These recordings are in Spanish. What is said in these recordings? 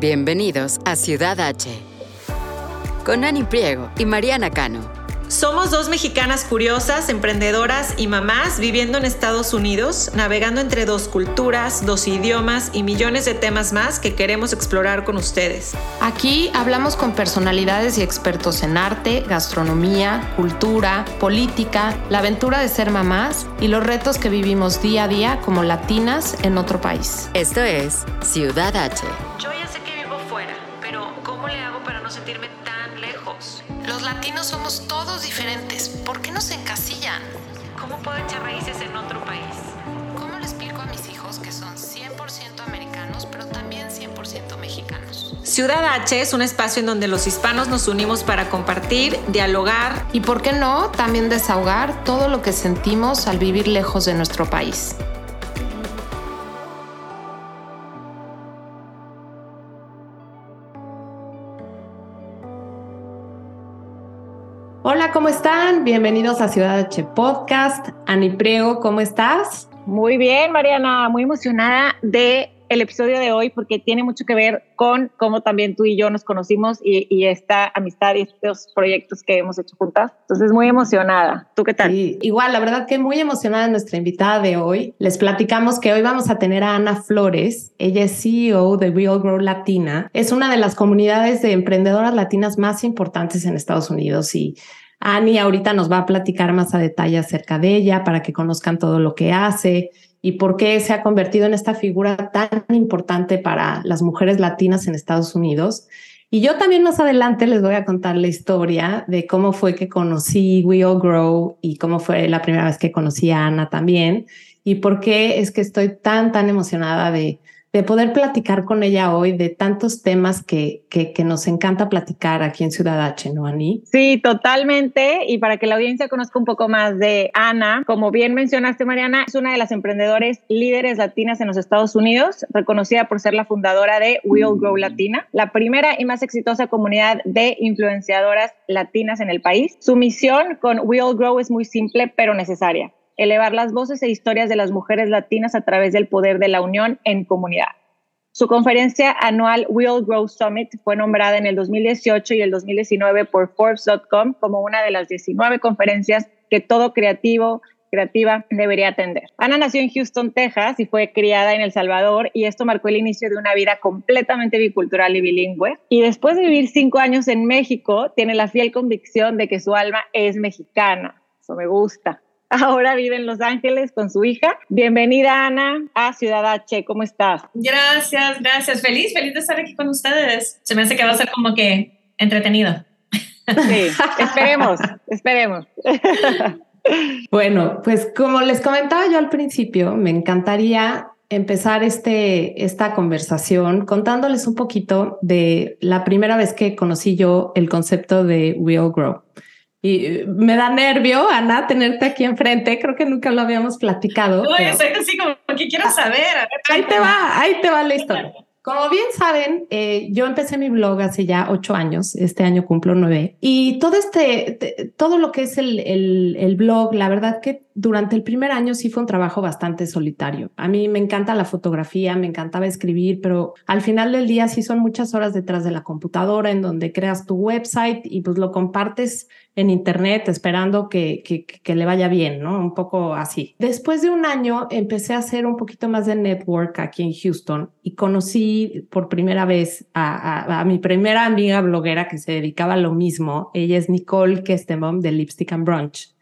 Bienvenidos a Ciudad H. Con Ani Priego y Mariana Cano. Somos dos mexicanas curiosas, emprendedoras y mamás viviendo en Estados Unidos, navegando entre dos culturas, dos idiomas y millones de temas más que queremos explorar con ustedes. Aquí hablamos con personalidades y expertos en arte, gastronomía, cultura, política, la aventura de ser mamás y los retos que vivimos día a día como latinas en otro país. Esto es Ciudad H. Ciudad H es un espacio en donde los hispanos nos unimos para compartir, dialogar Y por qué no, también desahogar todo lo que sentimos al vivir lejos de nuestro país. Hola, ¿cómo están? Bienvenidos a Ciudad H Podcast. Ani Priego, ¿cómo estás? Muy bien, Mariana, muy emocionada de el episodio de hoy porque tiene mucho que ver con cómo también tú y yo nos conocimos y, y esta amistad y estos proyectos que hemos hecho juntas. Entonces, muy emocionada. ¿Tú qué tal? Sí, igual, la verdad que muy emocionada nuestra invitada de hoy. Les platicamos que hoy vamos a tener a Ana Flores. Ella es CEO de Real Grow Latina. Es una de las comunidades de emprendedoras latinas más importantes en Estados Unidos y Ani ahorita nos va a platicar más a detalle acerca de ella para que conozcan todo lo que hace y por qué se ha convertido en esta figura tan importante para las mujeres latinas en Estados Unidos. Y yo también más adelante les voy a contar la historia de cómo fue que conocí We All Grow y cómo fue la primera vez que conocí a Ana también y por qué es que estoy tan, tan emocionada de, de poder platicar con ella hoy de tantos temas que, que, que nos encanta platicar aquí en Ciudad H, ¿no, Ani? Sí, totalmente. Y para que la audiencia conozca un poco más de Ana, como bien mencionaste, Mariana, es una de las emprendedores líderes latinas en los Estados Unidos, reconocida por ser la fundadora de Will Grow Latina, la primera y más exitosa comunidad de influenciadoras latinas en el país. Su misión con Will Grow es muy simple, pero necesaria elevar las voces e historias de las mujeres latinas a través del poder de la unión en comunidad. Su conferencia anual Will Grow Summit fue nombrada en el 2018 y el 2019 por Forbes.com como una de las 19 conferencias que todo creativo, creativa debería atender. Ana nació en Houston, Texas y fue criada en El Salvador y esto marcó el inicio de una vida completamente bicultural y bilingüe. Y después de vivir cinco años en México, tiene la fiel convicción de que su alma es mexicana. Eso me gusta ahora vive en Los Ángeles con su hija. Bienvenida, Ana, a Ciudad H. ¿Cómo estás? Gracias, gracias. Feliz, feliz de estar aquí con ustedes. Se me hace que va a ser como que entretenido. Sí, esperemos, esperemos. Bueno, pues como les comentaba yo al principio, me encantaría empezar este, esta conversación contándoles un poquito de la primera vez que conocí yo el concepto de We All Grow. Y me da nervio, Ana, tenerte aquí enfrente. Creo que nunca lo habíamos platicado. No, pero- estoy así como que quiero saber. A ver, Ahí te va, ahí te va la historia. Como bien saben, eh, yo empecé mi blog hace ya ocho años, este año cumplo nueve, y todo este, te- todo lo que es el, el, el blog, la verdad que durante el primer año sí fue un trabajo bastante solitario. A mí me encanta la fotografía, me encantaba escribir, pero al final del día sí son muchas horas detrás de la computadora en donde creas tu website y pues lo compartes en internet esperando que, que, le vaya bien, ¿no? Un poco así. Después de un año empecé a hacer un poquito más de network aquí en Houston y conocí por primera vez a mi primera amiga bloguera que se dedicaba a lo mismo. Ella es Nicole Kestenbaum de Lipstick and Brunch.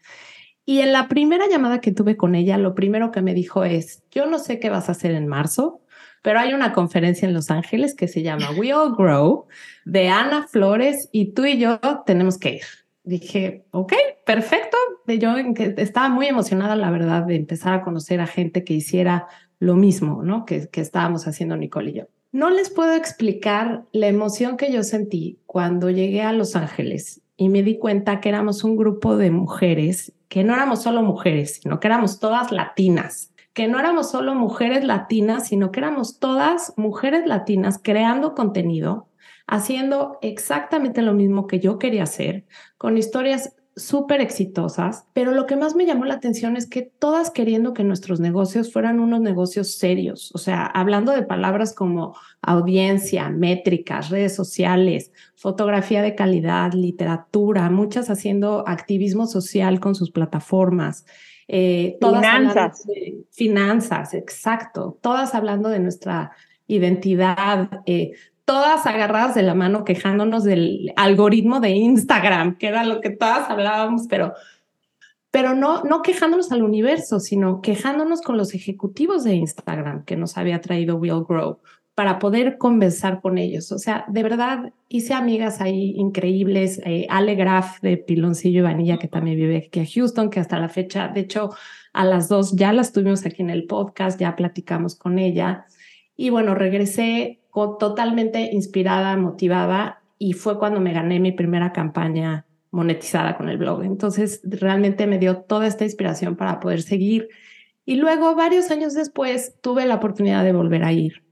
Y en la primera llamada que tuve con ella, lo primero que me dijo es, yo no sé qué vas a hacer en marzo, pero hay una conferencia en Los Ángeles que se llama We All Grow de Ana Flores y tú y yo tenemos que ir. Dije, ok, perfecto. Yo estaba muy emocionada, la verdad, de empezar a conocer a gente que hiciera lo mismo, ¿no? Que, que estábamos haciendo Nicole y yo. No les puedo explicar la emoción que yo sentí cuando llegué a Los Ángeles y me di cuenta que éramos un grupo de mujeres, que no éramos solo mujeres, sino que éramos todas latinas, que no éramos solo mujeres latinas, sino que éramos todas mujeres latinas creando contenido, haciendo exactamente lo mismo que yo quería hacer, con historias súper exitosas, pero lo que más me llamó la atención es que todas queriendo que nuestros negocios fueran unos negocios serios, o sea, hablando de palabras como audiencia, métricas, redes sociales, fotografía de calidad, literatura, muchas haciendo activismo social con sus plataformas. Eh, finanzas. finanzas, exacto. Todas hablando de nuestra identidad, eh, todas agarradas de la mano quejándonos del algoritmo de Instagram, que era lo que todas hablábamos, pero, pero no, no quejándonos al universo, sino quejándonos con los ejecutivos de Instagram que nos había traído Will Grow para poder conversar con ellos. O sea, de verdad hice amigas ahí increíbles. Eh, Ale Graf de Piloncillo y Vanilla, que también vive aquí en Houston, que hasta la fecha, de hecho, a las dos ya las tuvimos aquí en el podcast, ya platicamos con ella. Y bueno, regresé totalmente inspirada, motivada y fue cuando me gané mi primera campaña monetizada con el blog. Entonces, realmente me dio toda esta inspiración para poder seguir. Y luego, varios años después, tuve la oportunidad de volver a ir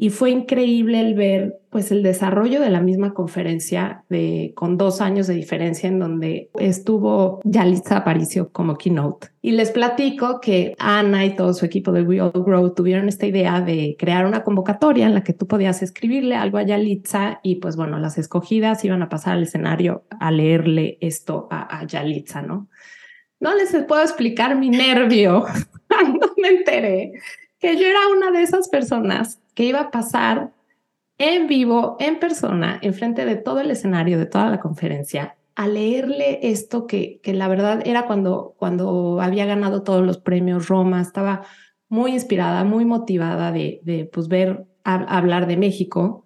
y fue increíble el ver pues el desarrollo de la misma conferencia de con dos años de diferencia en donde estuvo Yalitza Aparicio como keynote. Y les platico que Ana y todo su equipo de We All Grow tuvieron esta idea de crear una convocatoria en la que tú podías escribirle algo a Yalitza y pues bueno las escogidas iban a pasar al escenario a leerle esto a, a Yalitza no no les puedo explicar mi nervio cuando me enteré que yo era una de esas personas que iba a pasar en vivo, en persona, enfrente de todo el escenario, de toda la conferencia, a leerle esto que, que la verdad era cuando, cuando había ganado todos los premios Roma, estaba muy inspirada, muy motivada de, de pues, ver, hablar de México.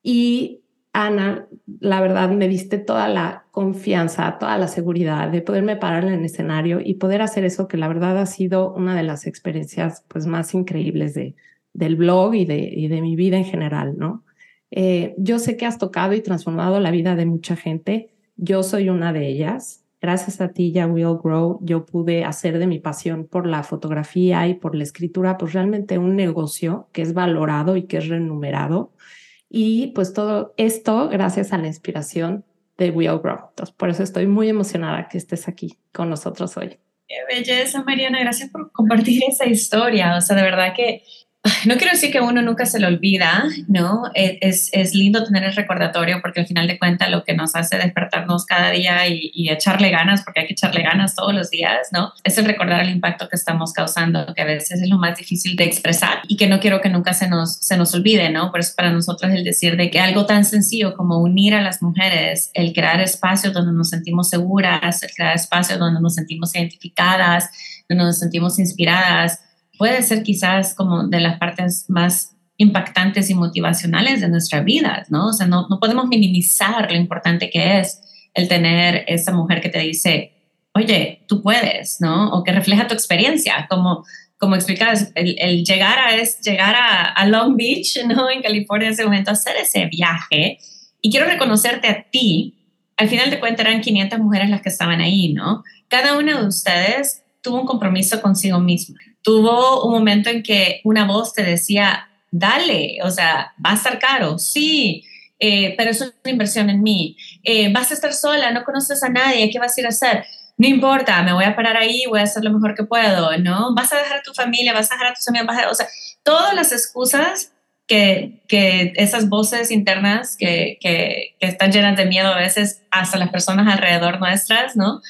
Y Ana, la verdad, me diste toda la confianza, toda la seguridad de poderme parar en el escenario y poder hacer eso que la verdad ha sido una de las experiencias pues, más increíbles de, del blog y de, y de mi vida en general, ¿no? Eh, yo sé que has tocado y transformado la vida de mucha gente. Yo soy una de ellas. Gracias a ti, ya Will Grow, yo pude hacer de mi pasión por la fotografía y por la escritura, pues realmente un negocio que es valorado y que es remunerado. Y pues todo esto gracias a la inspiración de Will Grow. Entonces, por eso estoy muy emocionada que estés aquí con nosotros hoy. Qué belleza, Mariana. Gracias por compartir esa historia. O sea, de verdad que no quiero decir que uno nunca se lo olvida, ¿no? E, es, es, lindo tener el recordatorio porque al final de cuentas lo que nos hace despertarnos cada día y, echarle ganas, porque hay que echarle ganas todos los días, ¿no? Es el recordar el impacto que estamos causando, que a veces es lo más difícil de expresar y que no quiero que nunca se nos, se nos olvide, ¿no? Por eso para nosotros el decir de que algo tan sencillo como unir a las mujeres, el crear espacios donde nos sentimos seguras, el crear espacios donde nos sentimos identificadas, donde nos sentimos inspiradas, puede ser quizás como de las partes más impactantes y motivacionales de nuestra vida, ¿no? O sea, no, no podemos minimizar lo importante que es el tener esa mujer que te dice, oye, tú puedes, ¿no? O que refleja tu experiencia, como, como explicas, el, llegar, a, es, llegar a, a, Long Beach, ¿no? En California en ese momento, hacer ese viaje. Y quiero reconocerte a ti. Al final de cuentas eran 500 mujeres las que estaban ahí, ¿no? Cada una de ustedes tuvo un compromiso consigo misma tuvo un momento en que una voz te decía, dale, o sea, va a estar caro, sí, eh, pero es una inversión en mí. Eh, vas a estar sola, no conoces a nadie, ¿qué vas a ir a hacer? No importa, me voy a parar ahí, voy a hacer lo mejor que puedo, ¿no? Vas a dejar a tu familia, vas a dejar a tus amigos, o sea, todas las excusas que, que esas voces internas que, que, que, están llenas de miedo a veces hasta las personas alrededor nuestras, ¿no?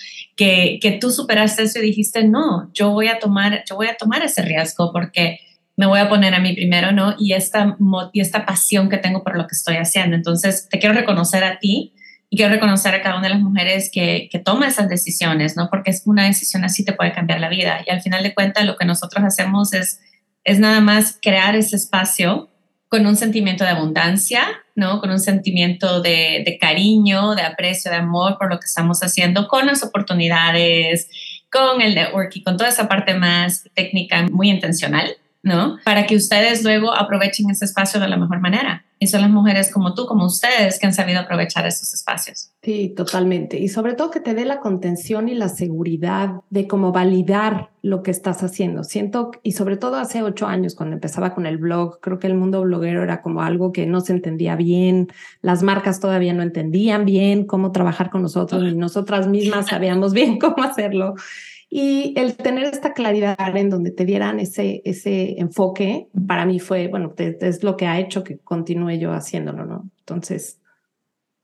Que, que tú superaste eso y dijiste, no, yo voy a tomar, yo voy a tomar ese riesgo porque me voy a poner a mí primero, ¿no? Y esta, y esta pasión que tengo por lo que estoy haciendo. Entonces, te quiero reconocer a ti y quiero reconocer a cada una de las mujeres que, que toma esas decisiones, ¿no? Porque es una decisión así te puede cambiar la vida. Y al final de cuentas, lo que nosotros hacemos es, es nada más crear ese espacio con un sentimiento de abundancia, ¿no? Con un sentimiento de, de, cariño, de aprecio, de amor por lo que estamos haciendo, con las oportunidades, con el networking, con toda esa parte más técnica, muy intencional. ¿No? Para que ustedes luego aprovechen ese espacio de la mejor manera. Y son las mujeres como tú, como ustedes, que han sabido aprovechar esos espacios. Sí, totalmente. Y sobre todo que te dé la contención y la seguridad de cómo validar lo que estás haciendo. Siento, y sobre todo hace ocho años, cuando empezaba con el blog, creo que el mundo bloguero era como algo que no se entendía bien, las marcas todavía no entendían bien cómo trabajar con nosotros, y nosotras mismas sabíamos bien cómo hacerlo. Y el tener esta claridad en donde te dieran ese, ese enfoque, para mí fue, bueno, es lo que ha hecho que continúe yo haciéndolo, ¿no? Entonces,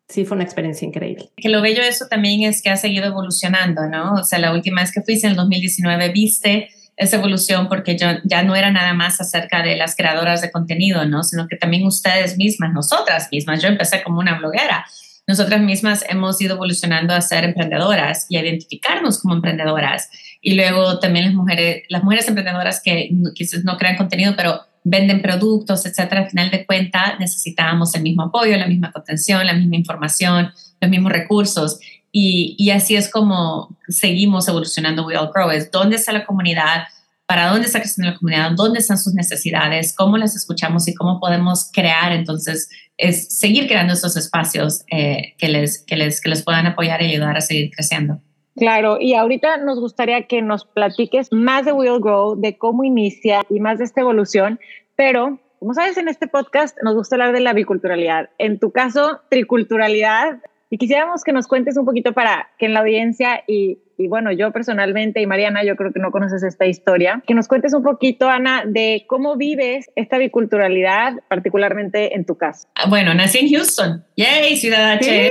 sí fue una experiencia increíble. Que lo bello de eso también es que ha seguido evolucionando, ¿no? O sea, la última vez que fuiste en el 2019, viste esa evolución porque yo, ya no era nada más acerca de las creadoras de contenido, ¿no? Sino que también ustedes mismas, nosotras mismas, yo empecé como una bloguera, nosotras mismas hemos ido evolucionando a ser emprendedoras y a identificarnos como emprendedoras. Y luego también las mujeres, las mujeres emprendedoras que quizás no crean contenido, pero venden productos, etcétera, al final de cuentas necesitábamos el mismo apoyo, la misma contención, la misma información, los mismos recursos. Y, y así es como seguimos evolucionando We All Grow. Es dónde está la comunidad, para dónde está creciendo la comunidad, dónde están sus necesidades, cómo las escuchamos y cómo podemos crear entonces es seguir creando esos espacios eh, que, les, que, les, que les puedan apoyar y ayudar a seguir creciendo. Claro, y ahorita nos gustaría que nos platiques más de Will Grow, de cómo inicia y más de esta evolución, pero como sabes, en este podcast nos gusta hablar de la biculturalidad. En tu caso, triculturalidad. Y quisiéramos que nos cuentes un poquito para que en la audiencia y y bueno, yo personalmente y Mariana, yo creo que no conoces esta historia, que nos cuentes un poquito, Ana, de cómo vives esta biculturalidad, particularmente en tu casa. Ah, bueno, nací en Houston. ¡Yay, Ciudad H!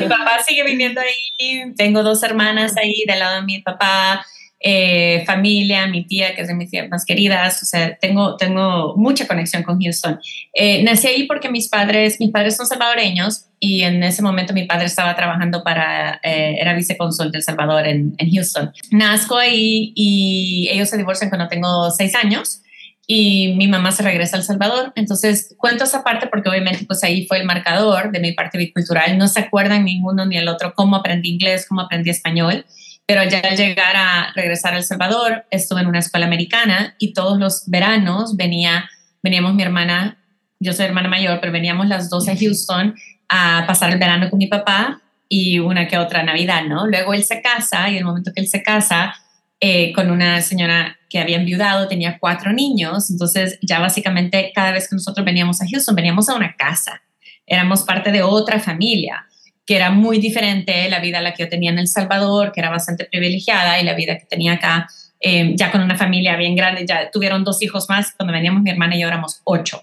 mi papá sigue viviendo ahí, tengo dos hermanas ahí del lado de mi papá. Eh, familia, mi tía, que es de mis tías más queridas, o sea, tengo, tengo mucha conexión con Houston. Eh, nací ahí porque mis padres, mis padres son salvadoreños y en ese momento mi padre estaba trabajando para, eh, era vicecónsul de El Salvador en, en, Houston. Nazco ahí y ellos se divorcian cuando tengo seis años y mi mamá se regresa a El Salvador. Entonces, cuento esa parte porque obviamente pues ahí fue el marcador de mi parte bicultural. No se acuerdan ninguno ni el otro cómo aprendí inglés, cómo aprendí español pero ya al llegar a regresar a El Salvador, estuve en una escuela americana y todos los veranos venía, veníamos mi hermana, yo soy hermana mayor, pero veníamos las dos a Houston a pasar el verano con mi papá y una que otra Navidad, ¿no? Luego él se casa y el momento que él se casa eh, con una señora que había enviudado, tenía cuatro niños, entonces ya básicamente cada vez que nosotros veníamos a Houston, veníamos a una casa, éramos parte de otra familia que era muy diferente la vida a la que yo tenía en El Salvador, que era bastante privilegiada, y la vida que tenía acá, eh, ya con una familia bien grande, ya tuvieron dos hijos más, cuando veníamos mi hermana y yo éramos ocho.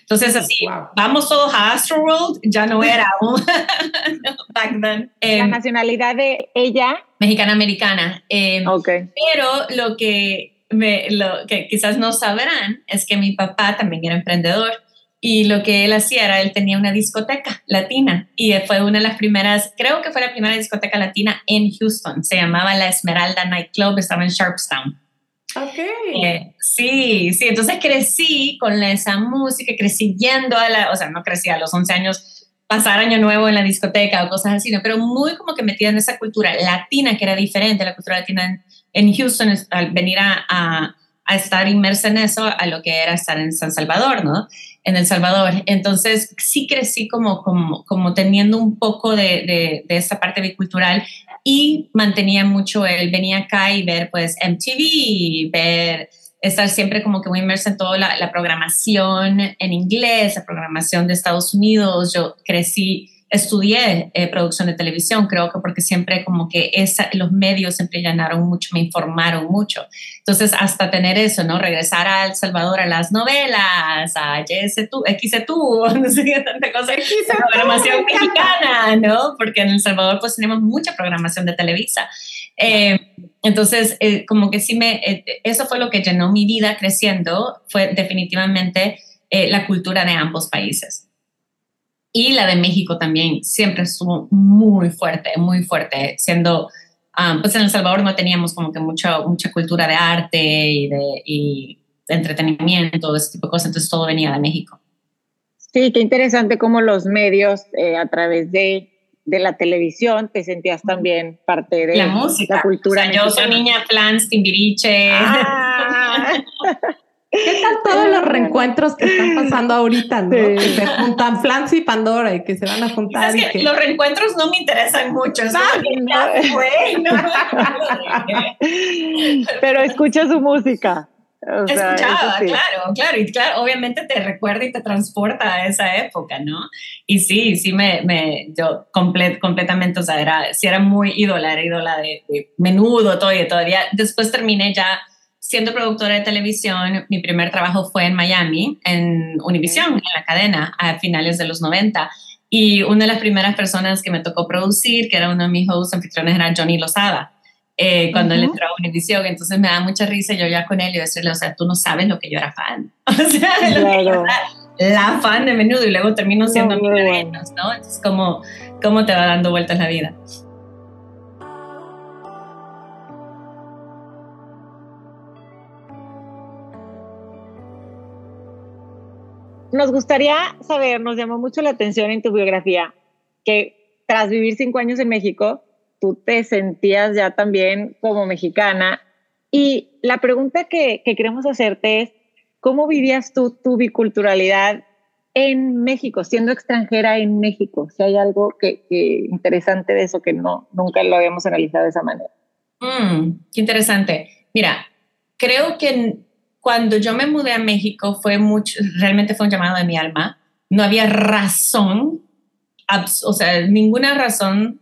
Entonces, así, vamos todos a Astroworld, ya no era un back then. la em, nacionalidad de ella. Mexicana-americana. Eh, Pero lo que, me, lo que quizás no sabrán es que mi papá también era emprendedor. Y lo que él hacía era, él tenía una discoteca latina y fue una de las primeras, creo que fue la primera discoteca latina en Houston. Se llamaba La Esmeralda Nightclub, estaba en Sharpstown. Ok. Eh, sí, sí, entonces crecí con esa música, crecí yendo a la, o sea, no crecí a los 11 años, pasar año nuevo en la discoteca o cosas así, pero muy como que metida en esa cultura latina que era diferente, la cultura latina en, Houston, al venir a, a, a estar inmersa en eso, a lo que era estar en San Salvador, ¿no? En El Salvador. Entonces sí crecí como, como, como teniendo un poco de, de, esa parte bicultural y mantenía mucho el venir acá y ver pues MTV, ver, estar siempre como que muy inmersa en toda la, la programación en inglés, la programación de Estados Unidos. Yo crecí estudié eh, producción de televisión, creo que porque siempre como que esa, los medios siempre llenaron mucho, me informaron mucho. Entonces, hasta tener eso, ¿no? Regresar a El Salvador a las novelas, a tú, no sé qué tanta cosa, programación mexicana, ¿no? Porque en El Salvador pues tenemos mucha programación de Televisa. Eh, entonces, eh, como que sí me, eso fue lo que llenó mi vida creciendo, fue definitivamente la cultura de ambos países y la de México también siempre estuvo muy fuerte, muy fuerte, siendo, um, pues en El Salvador no teníamos como que mucha, mucha cultura de arte y de, y de entretenimiento, ese tipo de cosas, entonces todo venía de México. Sí, qué interesante cómo los medios eh, a través de de la televisión, te sentías también parte de la música, la cultura. O sea, yo soy niña Flans, Timbiriche. Ah. ¿Qué tal todos los reencuentros que están pasando ahorita, no? Que se juntan Flans y Pandora y que se van a juntar. Es y que que... los reencuentros no me interesan mucho. Ya fue, ¿no? Pero escucha su música. O sea, Escuchaba, sí. claro, claro, y claro, obviamente te recuerda y te transporta a esa época, ¿no? Y sí, sí me, me yo comple- completamente, o sea, era, sí era muy ídola, era ídola de, de menudo, todo y todavía, después terminé ya siendo productora de televisión, mi primer trabajo fue en Miami, en Univision, en la cadena, a finales de los 90, y una de las primeras personas que me tocó producir, que era uno de mis hosts anfitriones, era Johnny Lozada eh, cuando él Ujú. entró a Univision. Entonces me da mucha risa yo ya con él y decirle, o sea, tú no sabes lo que yo era fan. O sea, lo que yo Claro. era la fan de menudo y luego termino siendo No, de bueno. ellos, ¿no? Entonces, ¿cómo, ¿cómo te va dando vueltas la vida? Nos gustaría saber, nos llamó mucho la atención en tu biografía que tras vivir cinco años en México, tú te sentías ya también como mexicana. Y la pregunta que, que queremos hacerte es, ¿cómo vivías tú tu biculturalidad en México, siendo extranjera en México? Si hay algo que, que interesante de eso que no, nunca lo habíamos analizado de esa manera. Mm, qué interesante. Mira, creo que cuando yo me mudé a México fue mucho, realmente fue un llamado de mi alma. No había razón, o sea, ninguna razón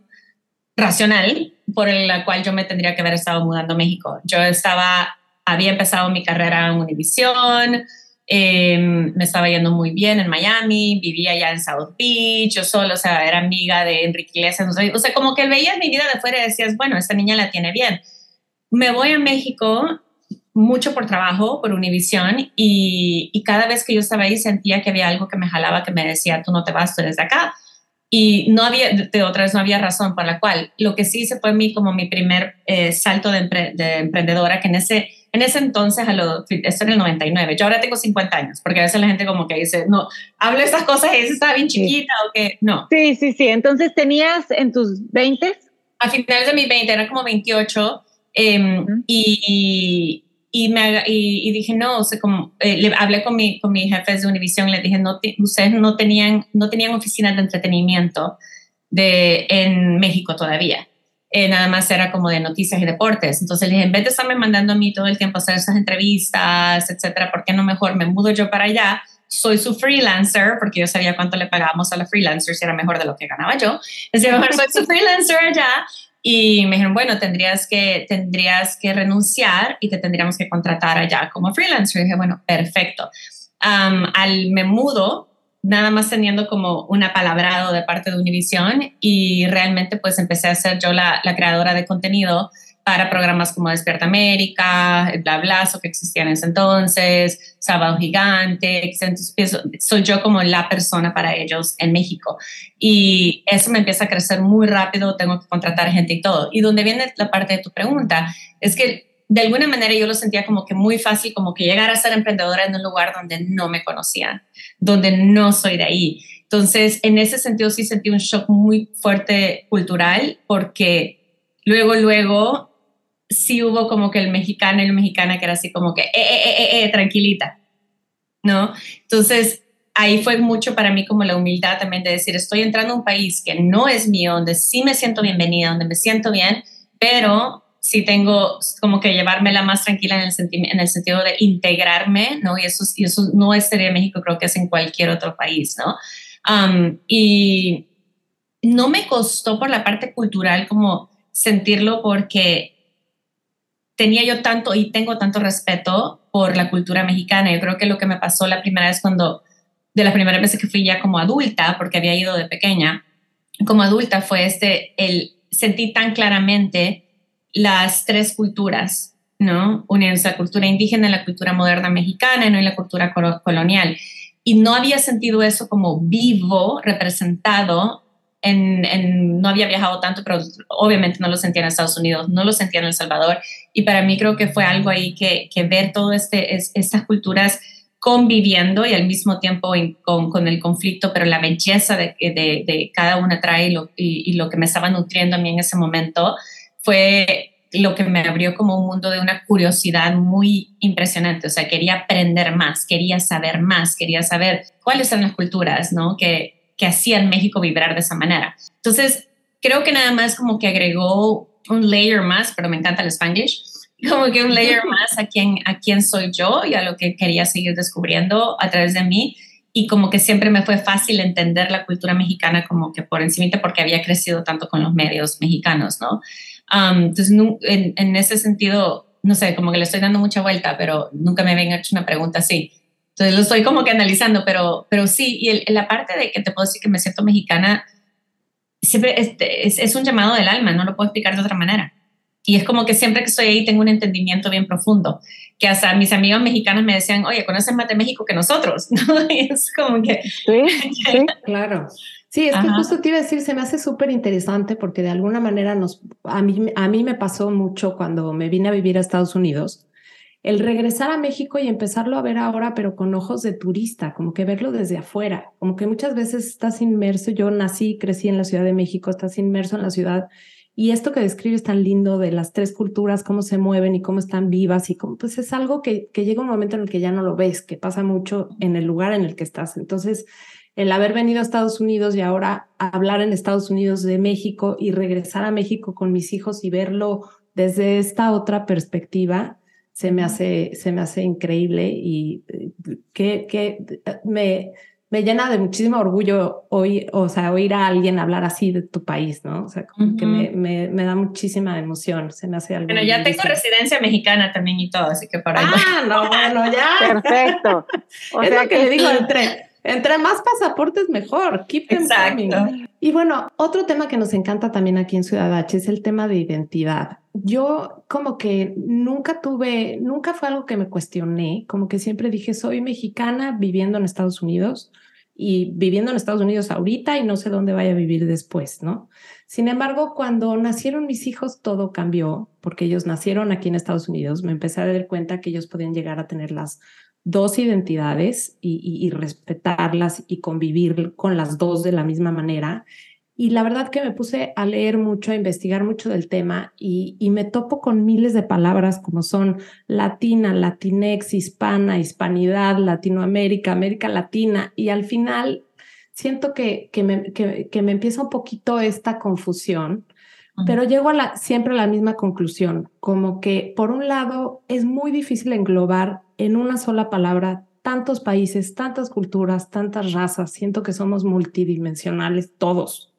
racional por la cual yo me tendría que haber estado mudando a México. Yo estaba, había empezado mi carrera en Univision, eh, me estaba yendo muy bien en Miami, vivía ya en South Beach, yo solo, o sea, era amiga de Enrique Iglesias, o sea, como que veías mi vida de fuera y decías, bueno, esta niña la tiene bien. Me voy a México mucho por trabajo, por Univision, y, y cada vez que yo estaba ahí sentía que había algo que me jalaba, que me decía, tú no te vas, tú eres de acá. Y no había, de otra vez, no había razón por la cual. Lo que sí se fue mi, como mi primer eh, salto de, empre- de emprendedora, que en ese, en ese entonces, a lo, esto en el 99, yo ahora tengo 50 años, porque a veces la gente como que dice, no, hablo estas cosas y dice, está bien chiquita o que no. Sí, sí, sí. Entonces tenías en tus 20 A finales de mis 20, era como 28, eh, Ujú. y, y, me, y, y dije, no, o sea, como, eh, le hablé con, mi, con mis jefes de Univision, les dije, no, te- ustedes no tenían, no tenían oficinas de entretenimiento de, en México todavía. Eh, nada más era como de noticias y deportes. Entonces le dije, en vez de estarme mandando a mí todo el tiempo hacer esas entrevistas, etcétera, ¿por qué no mejor me mudo yo para allá? Soy su freelancer, porque yo sabía cuánto le pagábamos a los freelancers y era mejor de lo que ganaba yo. Entonces, mejor soy su freelancer allá y me dijeron, bueno, tendrías que, tendrías que renunciar y te tendríamos que contratar allá como freelancer. Y dije, bueno, perfecto. Al me mudo, nada más teniendo como un apalabrado de parte de Univision y realmente pues empecé a ser yo la creadora de contenido para programas como Despierta América, el Bla Blazo que existían en ese entonces, Sábado Gigante, entonces soy yo como la persona para ellos en México. Y eso me empieza a crecer muy rápido, tengo que contratar gente y todo. Y donde viene la parte de tu pregunta, es que de alguna manera yo lo sentía como que muy fácil, como que llegar a ser emprendedora en un lugar donde no me conocían, donde no soy de ahí. Entonces, en ese sentido sí sentí un shock muy fuerte cultural porque luego, luego sí hubo como que el mexicano y la mexicana que era así como que, eh, eh, eh, tranquilita, ¿no? Entonces, ahí fue mucho para mí como la humildad también de decir, estoy entrando a un país que no es mío, donde sí me siento bienvenida, donde me siento bien, pero sí tengo como que llevármela más tranquila en el, en el sentido de integrarme, ¿no? Y eso, y eso no es sería México, creo que es en cualquier otro país, ¿no? Y no me costó por la parte cultural como sentirlo porque tenía yo tanto y tengo tanto respeto por la cultura mexicana. Yo creo que lo que me pasó la primera vez cuando, de las primeras veces que fui ya como adulta, porque había ido de pequeña, como adulta fue este, el sentí tan claramente las tres culturas, ¿no? Uniéndose la cultura indígena, la cultura moderna mexicana, ¿no? Y la cultura colo- colonial. Y no había sentido eso como vivo, representado en, en, no había viajado tanto, pero obviamente no lo sentía en Estados Unidos, no lo sentía en El Salvador. Y para mí creo que fue algo ahí que, que ver todo este, es, estas culturas conviviendo y al mismo tiempo con, con, el conflicto, pero la belleza de, de, de cada una trae y lo, y, lo, que me estaba nutriendo a mí en ese momento fue lo que me abrió como un mundo de una curiosidad muy impresionante. O sea, quería aprender más, quería saber más, quería saber cuáles son las culturas, ¿no? Que, que hacían México vibrar de esa manera. Entonces, creo que nada más como que agregó un layer más, pero me encanta el spanglish, como que un layer más a quién, a quién soy yo y a lo que quería seguir descubriendo a través de mí. Y como que siempre me fue fácil entender la cultura mexicana como que por encima porque había crecido tanto con los medios mexicanos, ¿no? entonces, en, en, ese sentido, no sé, como que le estoy dando mucha vuelta, pero nunca me habían hecho una pregunta así. Entonces lo estoy como que analizando, pero, pero sí, y la parte de que te puedo decir que me siento mexicana, siempre este, es, es, un llamado del alma, no lo puedo explicar de otra manera. Y es como que siempre que estoy ahí tengo un entendimiento bien profundo, que hasta mis amigos mexicanos me decían, oye, conoces más de México que nosotros, ¿no? Y es como que... Sí, sí. claro. Sí, es que justo te iba a decir, se me hace súper interesante porque de alguna manera nos, a mí, a mí me pasó mucho cuando me vine a vivir a Estados Unidos, el regresar a México y empezarlo a ver ahora, pero con ojos de turista, como que verlo desde afuera, como que muchas veces estás inmerso, yo nací, crecí en la Ciudad de México, estás inmerso en la ciudad y esto que describes tan lindo de las tres culturas, cómo se mueven y cómo están vivas y cómo, pues es algo que, que llega un momento en el que ya no lo ves, que pasa mucho en el lugar en el que estás. Entonces, el haber venido a Estados Unidos y ahora hablar en Estados Unidos de México y regresar a México con mis hijos y verlo desde esta otra perspectiva, se me hace, se me hace increíble y eh, que, que me, me llena de muchísimo orgullo oír, o sea, oír a alguien hablar así de tu país, ¿no? O sea, como que me, me, me, da muchísima emoción, se me hace algo. Bueno, ya tengo residencia mexicana también y todo, así que para Ah, no, bueno, ya. Perfecto. O sea que, le digo, entre, entre más pasaportes, mejor. Keep them Exacto. Y bueno, otro tema que nos encanta también aquí en Ciudad H es el tema de identidad. Yo como que nunca tuve, nunca fue algo que me cuestioné, como que siempre dije, soy mexicana viviendo en Estados Unidos y viviendo en Estados Unidos ahorita y no sé dónde vaya a vivir después, ¿no? Sin embargo, cuando nacieron mis hijos, todo cambió, porque ellos nacieron aquí en Estados Unidos. Me empecé a dar cuenta que ellos podían llegar a tener las dos identidades y, respetarlas y convivir con las dos de la misma manera. Y la verdad que me puse a leer mucho, a investigar mucho del tema y, y, me topo con miles de palabras como son latina, latinex, hispana, hispanidad, Latinoamérica, América Latina. Y al final siento que, que, me, que, que me empieza un poquito esta confusión, pero llego a la, siempre a la misma conclusión, como que por un lado es muy difícil englobar en una sola palabra tantos países, tantas culturas, tantas razas. Siento que somos multidimensionales todos.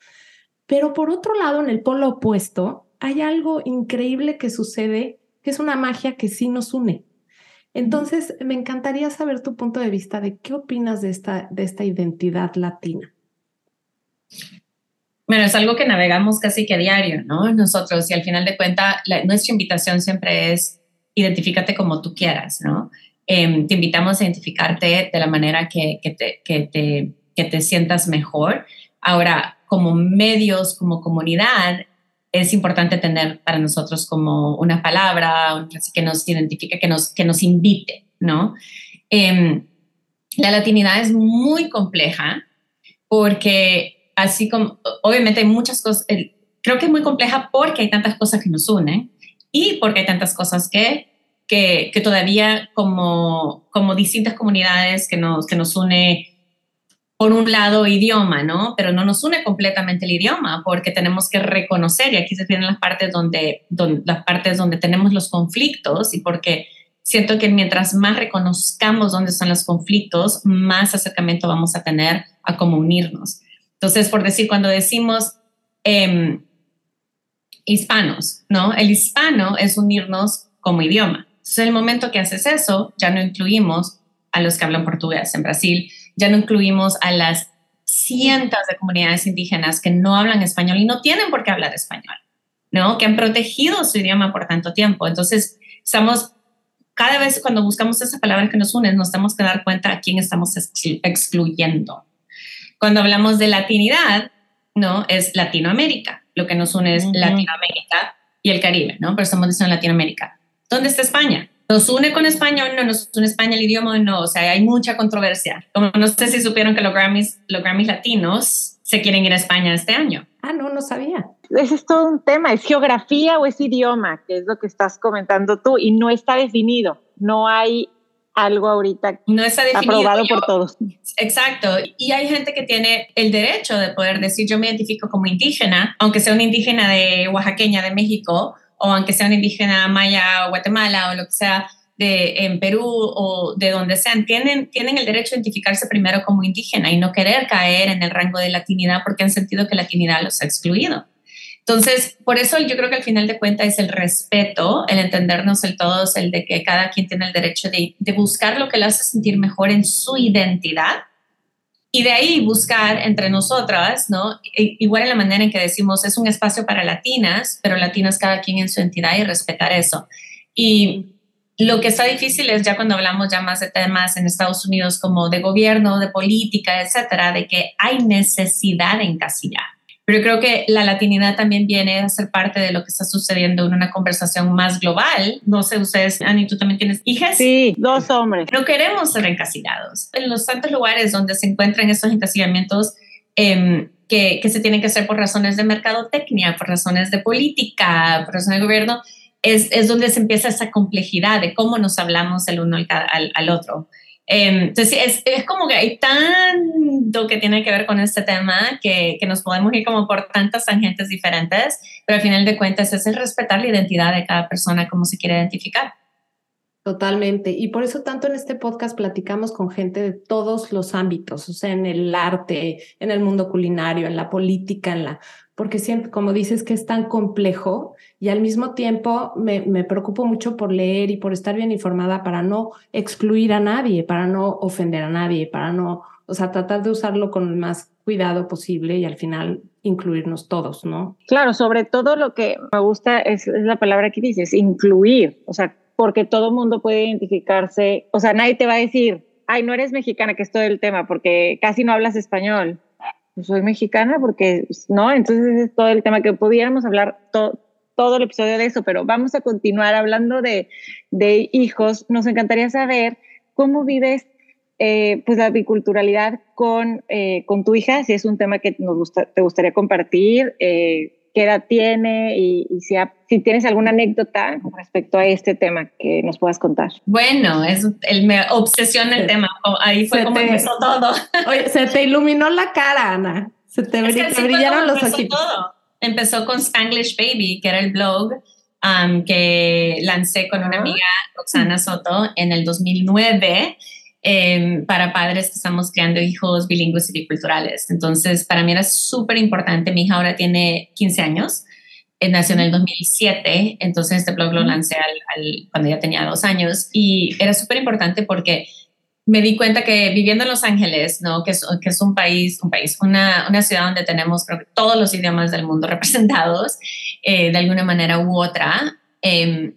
Pero por otro lado, en el polo opuesto, hay algo increíble que sucede, que es una magia que sí nos une. Entonces, me encantaría saber tu punto de vista de qué opinas de esta, de esta identidad latina. Bueno, es algo que navegamos casi que a diario, ¿no? Nosotros, y al final de cuentas, nuestra invitación siempre es identifícate como tú quieras, ¿no? Em, te invitamos a identificarte de la manera que, que, te, que, te, que te sientas mejor. Ahora, como medios, como comunidad, es importante tener para nosotros como una palabra que nos identifique, que nos, que nos invite, ¿no? Eh, la latinidad es muy compleja porque así como, obviamente hay muchas cosas, creo que es muy compleja porque hay tantas cosas que nos unen y porque hay tantas cosas que que, todavía como, como distintas comunidades que nos, que nos une por un lado idioma, ¿no? Pero no nos une completamente el idioma porque tenemos que reconocer, y aquí se tienen las partes donde, donde, las partes donde tenemos los conflictos y porque siento que mientras más reconozcamos dónde están los conflictos, más acercamiento vamos a tener a cómo unirnos. Entonces, por decir, cuando decimos em, hispanos, ¿no? El hispano es unirnos como idioma. Entonces, en el momento que haces eso, ya no incluimos a los que hablan portugués en Brasil, ya no incluimos a las cientos de comunidades indígenas que no hablan español y no tienen por qué hablar español, ¿no? Que han protegido su idioma por tanto tiempo. Entonces, estamos, cada vez cuando buscamos esas palabras que nos unen, nos tenemos que dar cuenta a quién estamos excluyendo. Cuando hablamos de latinidad, ¿no? Es Latinoamérica. Lo que nos une es Latinoamérica y el Caribe, ¿no? Pero estamos diciendo Latinoamérica. ¿Dónde está España? Nos une con España o no nos une España el idioma o no. O sea, hay mucha controversia. Como no sé si supieron que los Grammys, los Grammys latinos se quieren ir a España este año. Ah, no, no sabía. Ese es todo un tema, es geografía o es idioma, que es lo que estás comentando tú, y no está definido. No hay algo ahorita no está definido. aprobado por todos. Exacto. Y hay gente que tiene el derecho de poder decir yo me identifico como indígena, aunque sea una indígena de oaxaqueña de México, o aunque sea un indígena maya o Guatemala o lo que sea de, en Perú o de donde sean, tienen, tienen el derecho a identificarse primero como indígena y no querer caer en el rango de latinidad porque han sentido que la latinidad los ha excluido. Entonces, por eso yo creo que al final de cuentas es el respeto, el entendernos el todos, el de que cada quien tiene el derecho de, de buscar lo que le hace sentir mejor en su identidad y de ahí buscar entre nosotras, ¿no? Igual en la manera en que decimos, es un espacio para latinas, pero latinas cada quien en su entidad y respetar eso. Y lo que está difícil es ya cuando hablamos ya más de temas en Estados Unidos como de gobierno, de política, etcétera, de que hay necesidad de encasillar. Pero yo creo que la latinidad también viene a ser parte de lo que está sucediendo en una conversación más global. No sé, ustedes, Ani, tú también tienes hijas. Sí, dos hombres. No queremos ser encasillados. En los tantos lugares donde se encuentran estos encasillamientos, eh, que, que, se tienen que hacer por razones de mercadotecnia, por razones de política, por razones de gobierno, es, es donde se empieza esa complejidad de cómo nos hablamos el uno al, al, al otro. Em, entonces, es, es, como que hay tanto que tiene que ver con este tema que, que, nos podemos ir como por tantas tangentes diferentes, pero al final de cuentas es el respetar la identidad de cada persona, cómo se quiere identificar. Totalmente. Y por eso tanto en este podcast platicamos con gente de todos los ámbitos, o sea, en el arte, en el mundo culinario, en la política, en la porque siempre, como dices, que es tan complejo y al mismo tiempo me, me, preocupo mucho por leer y por estar bien informada para no excluir a nadie, para no ofender a nadie, para no, o sea, tratar de usarlo con el más cuidado posible y al final incluirnos todos, ¿no? Claro, sobre todo lo que me gusta es, es la palabra que dices, incluir, o sea, porque todo mundo puede identificarse, o sea, nadie te va a decir, ay, no eres mexicana, que es todo el tema, porque casi no hablas español soy mexicana porque, ¿no? Entonces es todo el tema que pudiéramos hablar todo el episodio de eso, pero vamos a continuar hablando de, de hijos. Nos encantaría saber cómo vives eh, pues la biculturalidad con, eh, con tu hija, si es un tema que nos gusta, te gustaría compartir. Eh, qué edad tiene y, y si, ha, si, tienes alguna anécdota respecto a este tema que nos puedas contar. Bueno, es, el, me obsesiona el tema. Ahí fue como te, empezó todo. Oye, se te iluminó la cara, Ana. Se te, es que te brillaron los ojitos. Todo. Empezó con Spanglish Baby, que era el blog um, que lancé con una amiga, Roxana Soto, en el 2009 eh, para padres que estamos creando hijos bilingües y biculturales. Entonces, para mí era súper importante. Mi hija ahora tiene 15 años, eh, nació en el 2007, entonces este blog lo lancé al, al, cuando ya tenía dos años y era súper importante porque me di cuenta que viviendo en Los Ángeles, ¿no? que, es, que es un país, un país una, una ciudad donde tenemos creo que todos los idiomas del mundo representados eh, de alguna manera u otra, eh,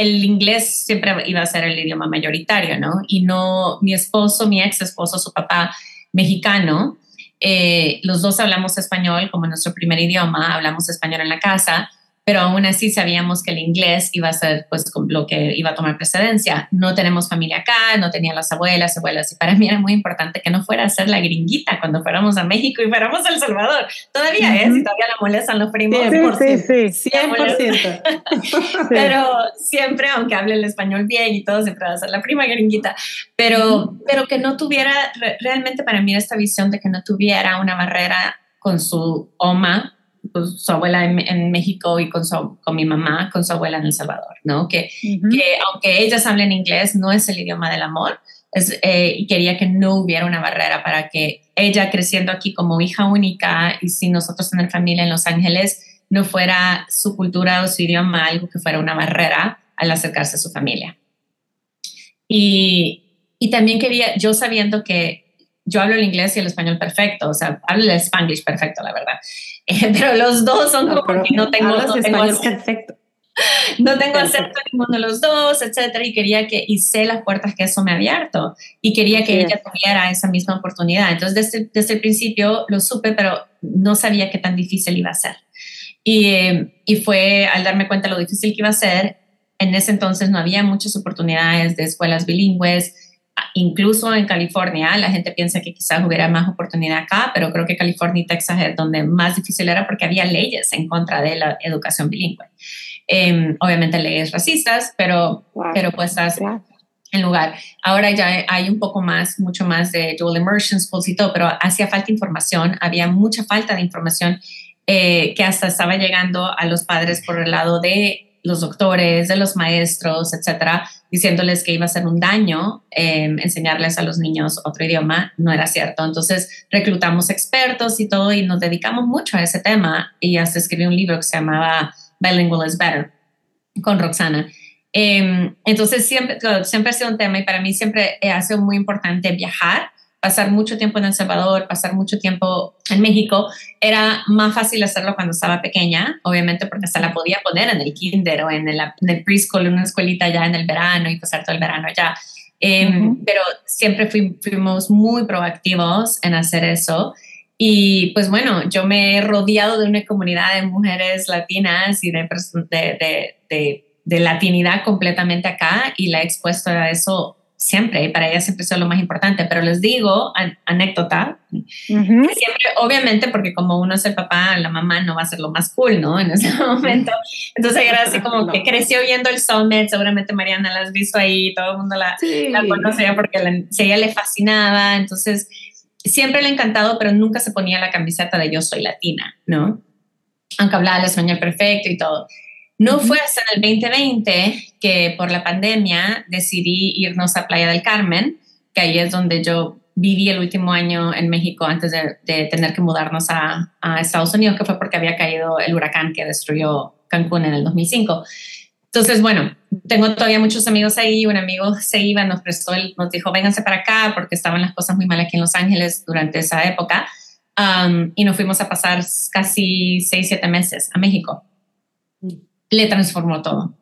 el inglés siempre iba a ser el idioma mayoritario, ¿no? Y no, mi esposo, mi ex esposo, su papá mexicano, eh, los dos hablamos español como nuestro primer idioma, hablamos español en la casa, pero aún así sabíamos que el inglés iba a ser pues lo que iba a tomar precedencia. No tenemos familia acá, no tenía las abuelas, abuelas, y para mí era muy importante que no fuera a ser la gringuita cuando fuéramos a México y fuéramos a El Salvador. Todavía es, y todavía la molestan los primos. 100%, sí, sí, 100%. pero siempre, aunque hable el español bien y todo, siempre va a ser la prima gringuita, pero, pero que no tuviera, realmente para mí esta visión de que no tuviera una barrera con su oma su abuela en, en, México y con, su, con mi mamá, con su abuela en El Salvador, ¿no? Que, uh -huh. que aunque ellas hablen inglés, no es el idioma del amor. Es, eh, y quería que no hubiera una barrera para que ella creciendo aquí como hija única y sin nosotros tener familia en Los Ángeles, no fuera su cultura o su idioma algo que fuera una barrera al acercarse a su familia. Y, y también quería, yo sabiendo que yo hablo el inglés y el español perfecto, o sea, hablo el spanglish perfecto, la verdad. Eh, pero los dos son no, como que no tengo, no tengo perfecto. No tengo acento en ninguno de los dos, etcétera, y quería que, y sé las puertas que eso me ha abierto, y quería que sí. ella tuviera esa misma oportunidad. Entonces, desde, desde, el principio lo supe, pero no sabía qué tan difícil iba a ser. Y, eh, y fue al darme cuenta lo difícil que iba a ser, en ese entonces no había muchas oportunidades de escuelas bilingües, incluso en California, la gente piensa que quizás hubiera más oportunidad acá, pero creo que California y Texas es donde más difícil era porque había leyes en contra de la educación bilingüe. Em, obviamente leyes racistas, pero, pero pues en lugar. Ahora ya hay un poco más, mucho más de dual immersion schools y todo, pero hacía falta información, había mucha falta de información eh, que hasta estaba llegando a los padres por el lado de los doctores, de los maestros, etcétera, diciéndoles que iba a ser un daño em, enseñarles a los niños otro idioma, no era cierto. Entonces reclutamos expertos y todo y nos dedicamos mucho a ese tema y hasta escribí un libro que se llamaba Bilingual is Better con Roxana. Em, entonces siempre, siempre ha sido un tema y para mí siempre ha sido muy importante viajar pasar mucho tiempo en El Salvador, pasar mucho tiempo en México, era más fácil hacerlo cuando estaba pequeña, obviamente porque se la podía poner en el kinder o en el, en preschool, en una escuelita ya en el verano y pasar todo el verano allá. Em, pero siempre fuimos muy proactivos en hacer eso. Y pues bueno, yo me he rodeado de una comunidad de mujeres latinas y de, de, de, de latinidad completamente acá y la he expuesto a eso siempre, y para ella siempre es lo más importante, pero les digo, anécdota, siempre, obviamente, porque como uno es el papá, la mamá no va a ser lo más cool, ¿no? En ese momento. Entonces era así como que creció viendo el Summit, seguramente Mariana la has visto ahí, todo el mundo la, la conocía porque a ella le fascinaba, entonces siempre le ha encantado, pero nunca se ponía la camiseta de yo soy latina, ¿no? Aunque hablaba el español perfecto y todo. No fue hasta en el 2020 que por la pandemia decidí irnos a Playa del Carmen, que ahí es donde yo viví el último año en México antes de, tener que mudarnos a, Estados Unidos, que fue porque había caído el huracán que destruyó Cancún en el 2005. Entonces, bueno, tengo todavía muchos amigos ahí. Un amigo se iba, nos prestó, nos dijo, vénganse para acá porque estaban las cosas muy mal aquí en Los Ángeles durante esa época. Um, y nos fuimos a pasar casi seis, siete meses a México le transformó todo.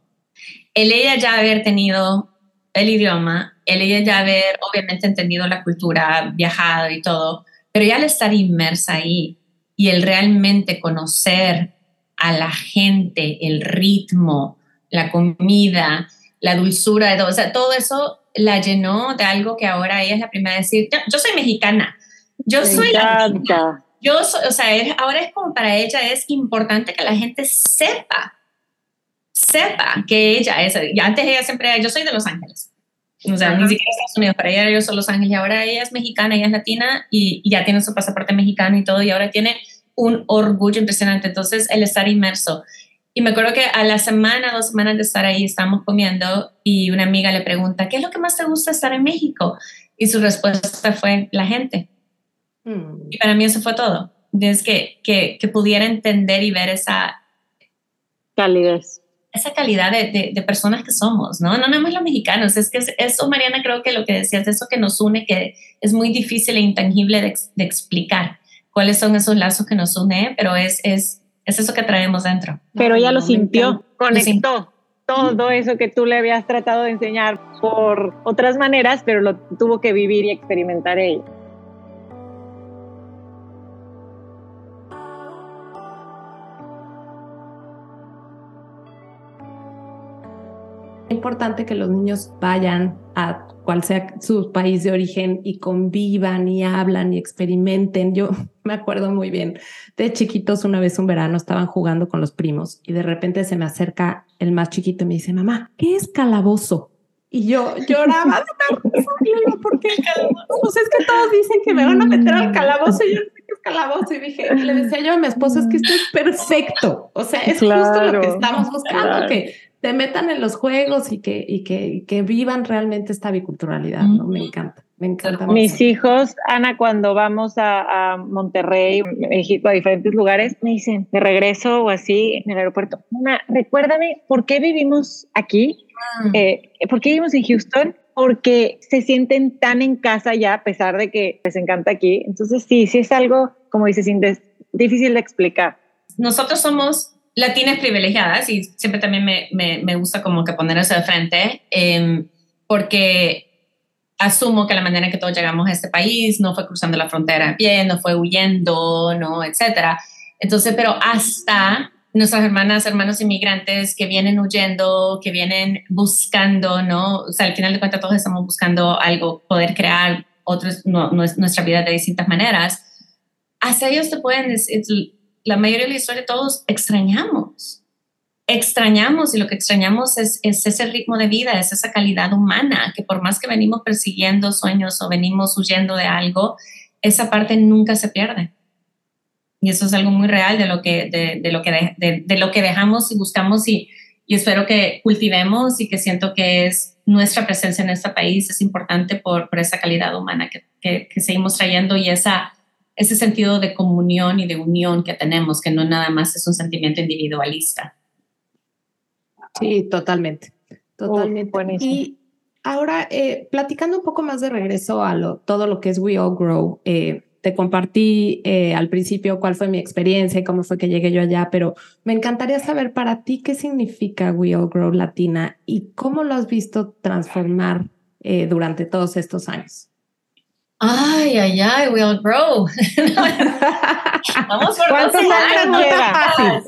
El ella ya haber tenido el idioma, el ella ya haber obviamente entendido la cultura, viajado y todo, pero ya al estar inmersa ahí y el realmente conocer a la gente, el ritmo, la comida, la dulzura de todo, o sea, todo eso la llenó de algo que ahora ella es la primera a decir, yo, soy mexicana, yo soy yo soy, o sea, ahora es como para ella es importante que la gente sepa sepa que ella es, y antes ella siempre, yo soy de Los Ángeles, o sea, ni siquiera Estados Unidos, para ella yo soy Los Ángeles y ahora ella es mexicana, ella es latina y, ya tiene su pasaporte mexicano y todo y ahora tiene un orgullo impresionante, entonces el estar inmerso. Y me acuerdo que a la semana, dos semanas de estar ahí, estábamos comiendo y una amiga le pregunta, ¿qué es lo que más te gusta estar en México? Y su respuesta fue la gente. Mm. Y para mí eso fue todo. Es que, que, que pudiera entender y ver esa calidez esa calidad de, de, personas que somos, ¿no? No nada más los mexicanos, es que eso, Mariana, creo que lo que decías, eso que nos une, que es muy difícil e intangible de, de explicar cuáles son esos lazos que nos une, pero es, es, es eso que traemos dentro. Pero ella lo sintió, conectó todo eso que tú le habías tratado de enseñar por otras maneras, pero lo tuvo que vivir y experimentar ella. Importante que los niños vayan a cual sea su país de origen y convivan y hablan y experimenten. Yo me acuerdo muy bien, de chiquitos una vez un verano estaban jugando con los primos y de repente se me acerca el más chiquito y me dice, mamá, ¿qué es calabozo? Y yo lloraba de ¿por qué calabozo? Pues es que todos dicen que me van a meter al calabozo y yo no sé qué es calabozo. Y dije, le decía yo a mi esposo, es que esto es perfecto. O sea, es justo lo que estamos buscando, que te metan en los juegos y que, y que, que vivan realmente esta biculturalidad, ¿no? Me encanta, me encanta. Mis hijos, Ana, cuando vamos a, a, Monterrey, México, a diferentes lugares, me dicen, de regreso o así en el aeropuerto, Ana, recuérdame, ¿por qué vivimos aquí? Ah. Eh, ¿Por qué vivimos en Houston? Porque se sienten tan en casa ya, a pesar de que les encanta aquí. Entonces, sí, sí es algo, como dices, difícil de explicar. Nosotros somos latinas privilegiadas y siempre también me, me, gusta como que poner eso de frente em, porque asumo que la manera en que todos llegamos a este país no fue cruzando la frontera pie, no fue huyendo, no, etcétera. Entonces, pero hasta nuestras hermanas, hermanos inmigrantes que vienen huyendo, que vienen buscando, ¿no? O sea, al final de cuentas todos estamos buscando algo, poder crear otros, nuestra vida de distintas maneras. Hasta ellos te pueden la mayoría de la historia todos extrañamos. Extrañamos y lo que extrañamos es, es ese ritmo de vida, es esa calidad humana, que por más que venimos persiguiendo sueños o venimos huyendo de algo, esa parte nunca se pierde. Y eso es algo muy real de lo que, de, lo que, de, lo que dejamos y buscamos y, y espero que cultivemos y que siento que es nuestra presencia en este país es importante por, por esa calidad humana que, que, que, seguimos trayendo y esa, ese sentido de comunión y de unión que tenemos, que no nada más es un sentimiento individualista. Sí, totalmente, totalmente. y ahora, eh, platicando un poco más de regreso a lo, todo lo que es We All Grow, eh, te compartí eh, al principio cuál fue mi experiencia y cómo fue que llegué yo allá, pero me encantaría saber para ti qué significa We All Grow Latina y cómo lo has visto transformar eh, durante todos estos años. Ay, ay, ay, We All Grow. Vamos por 12 años.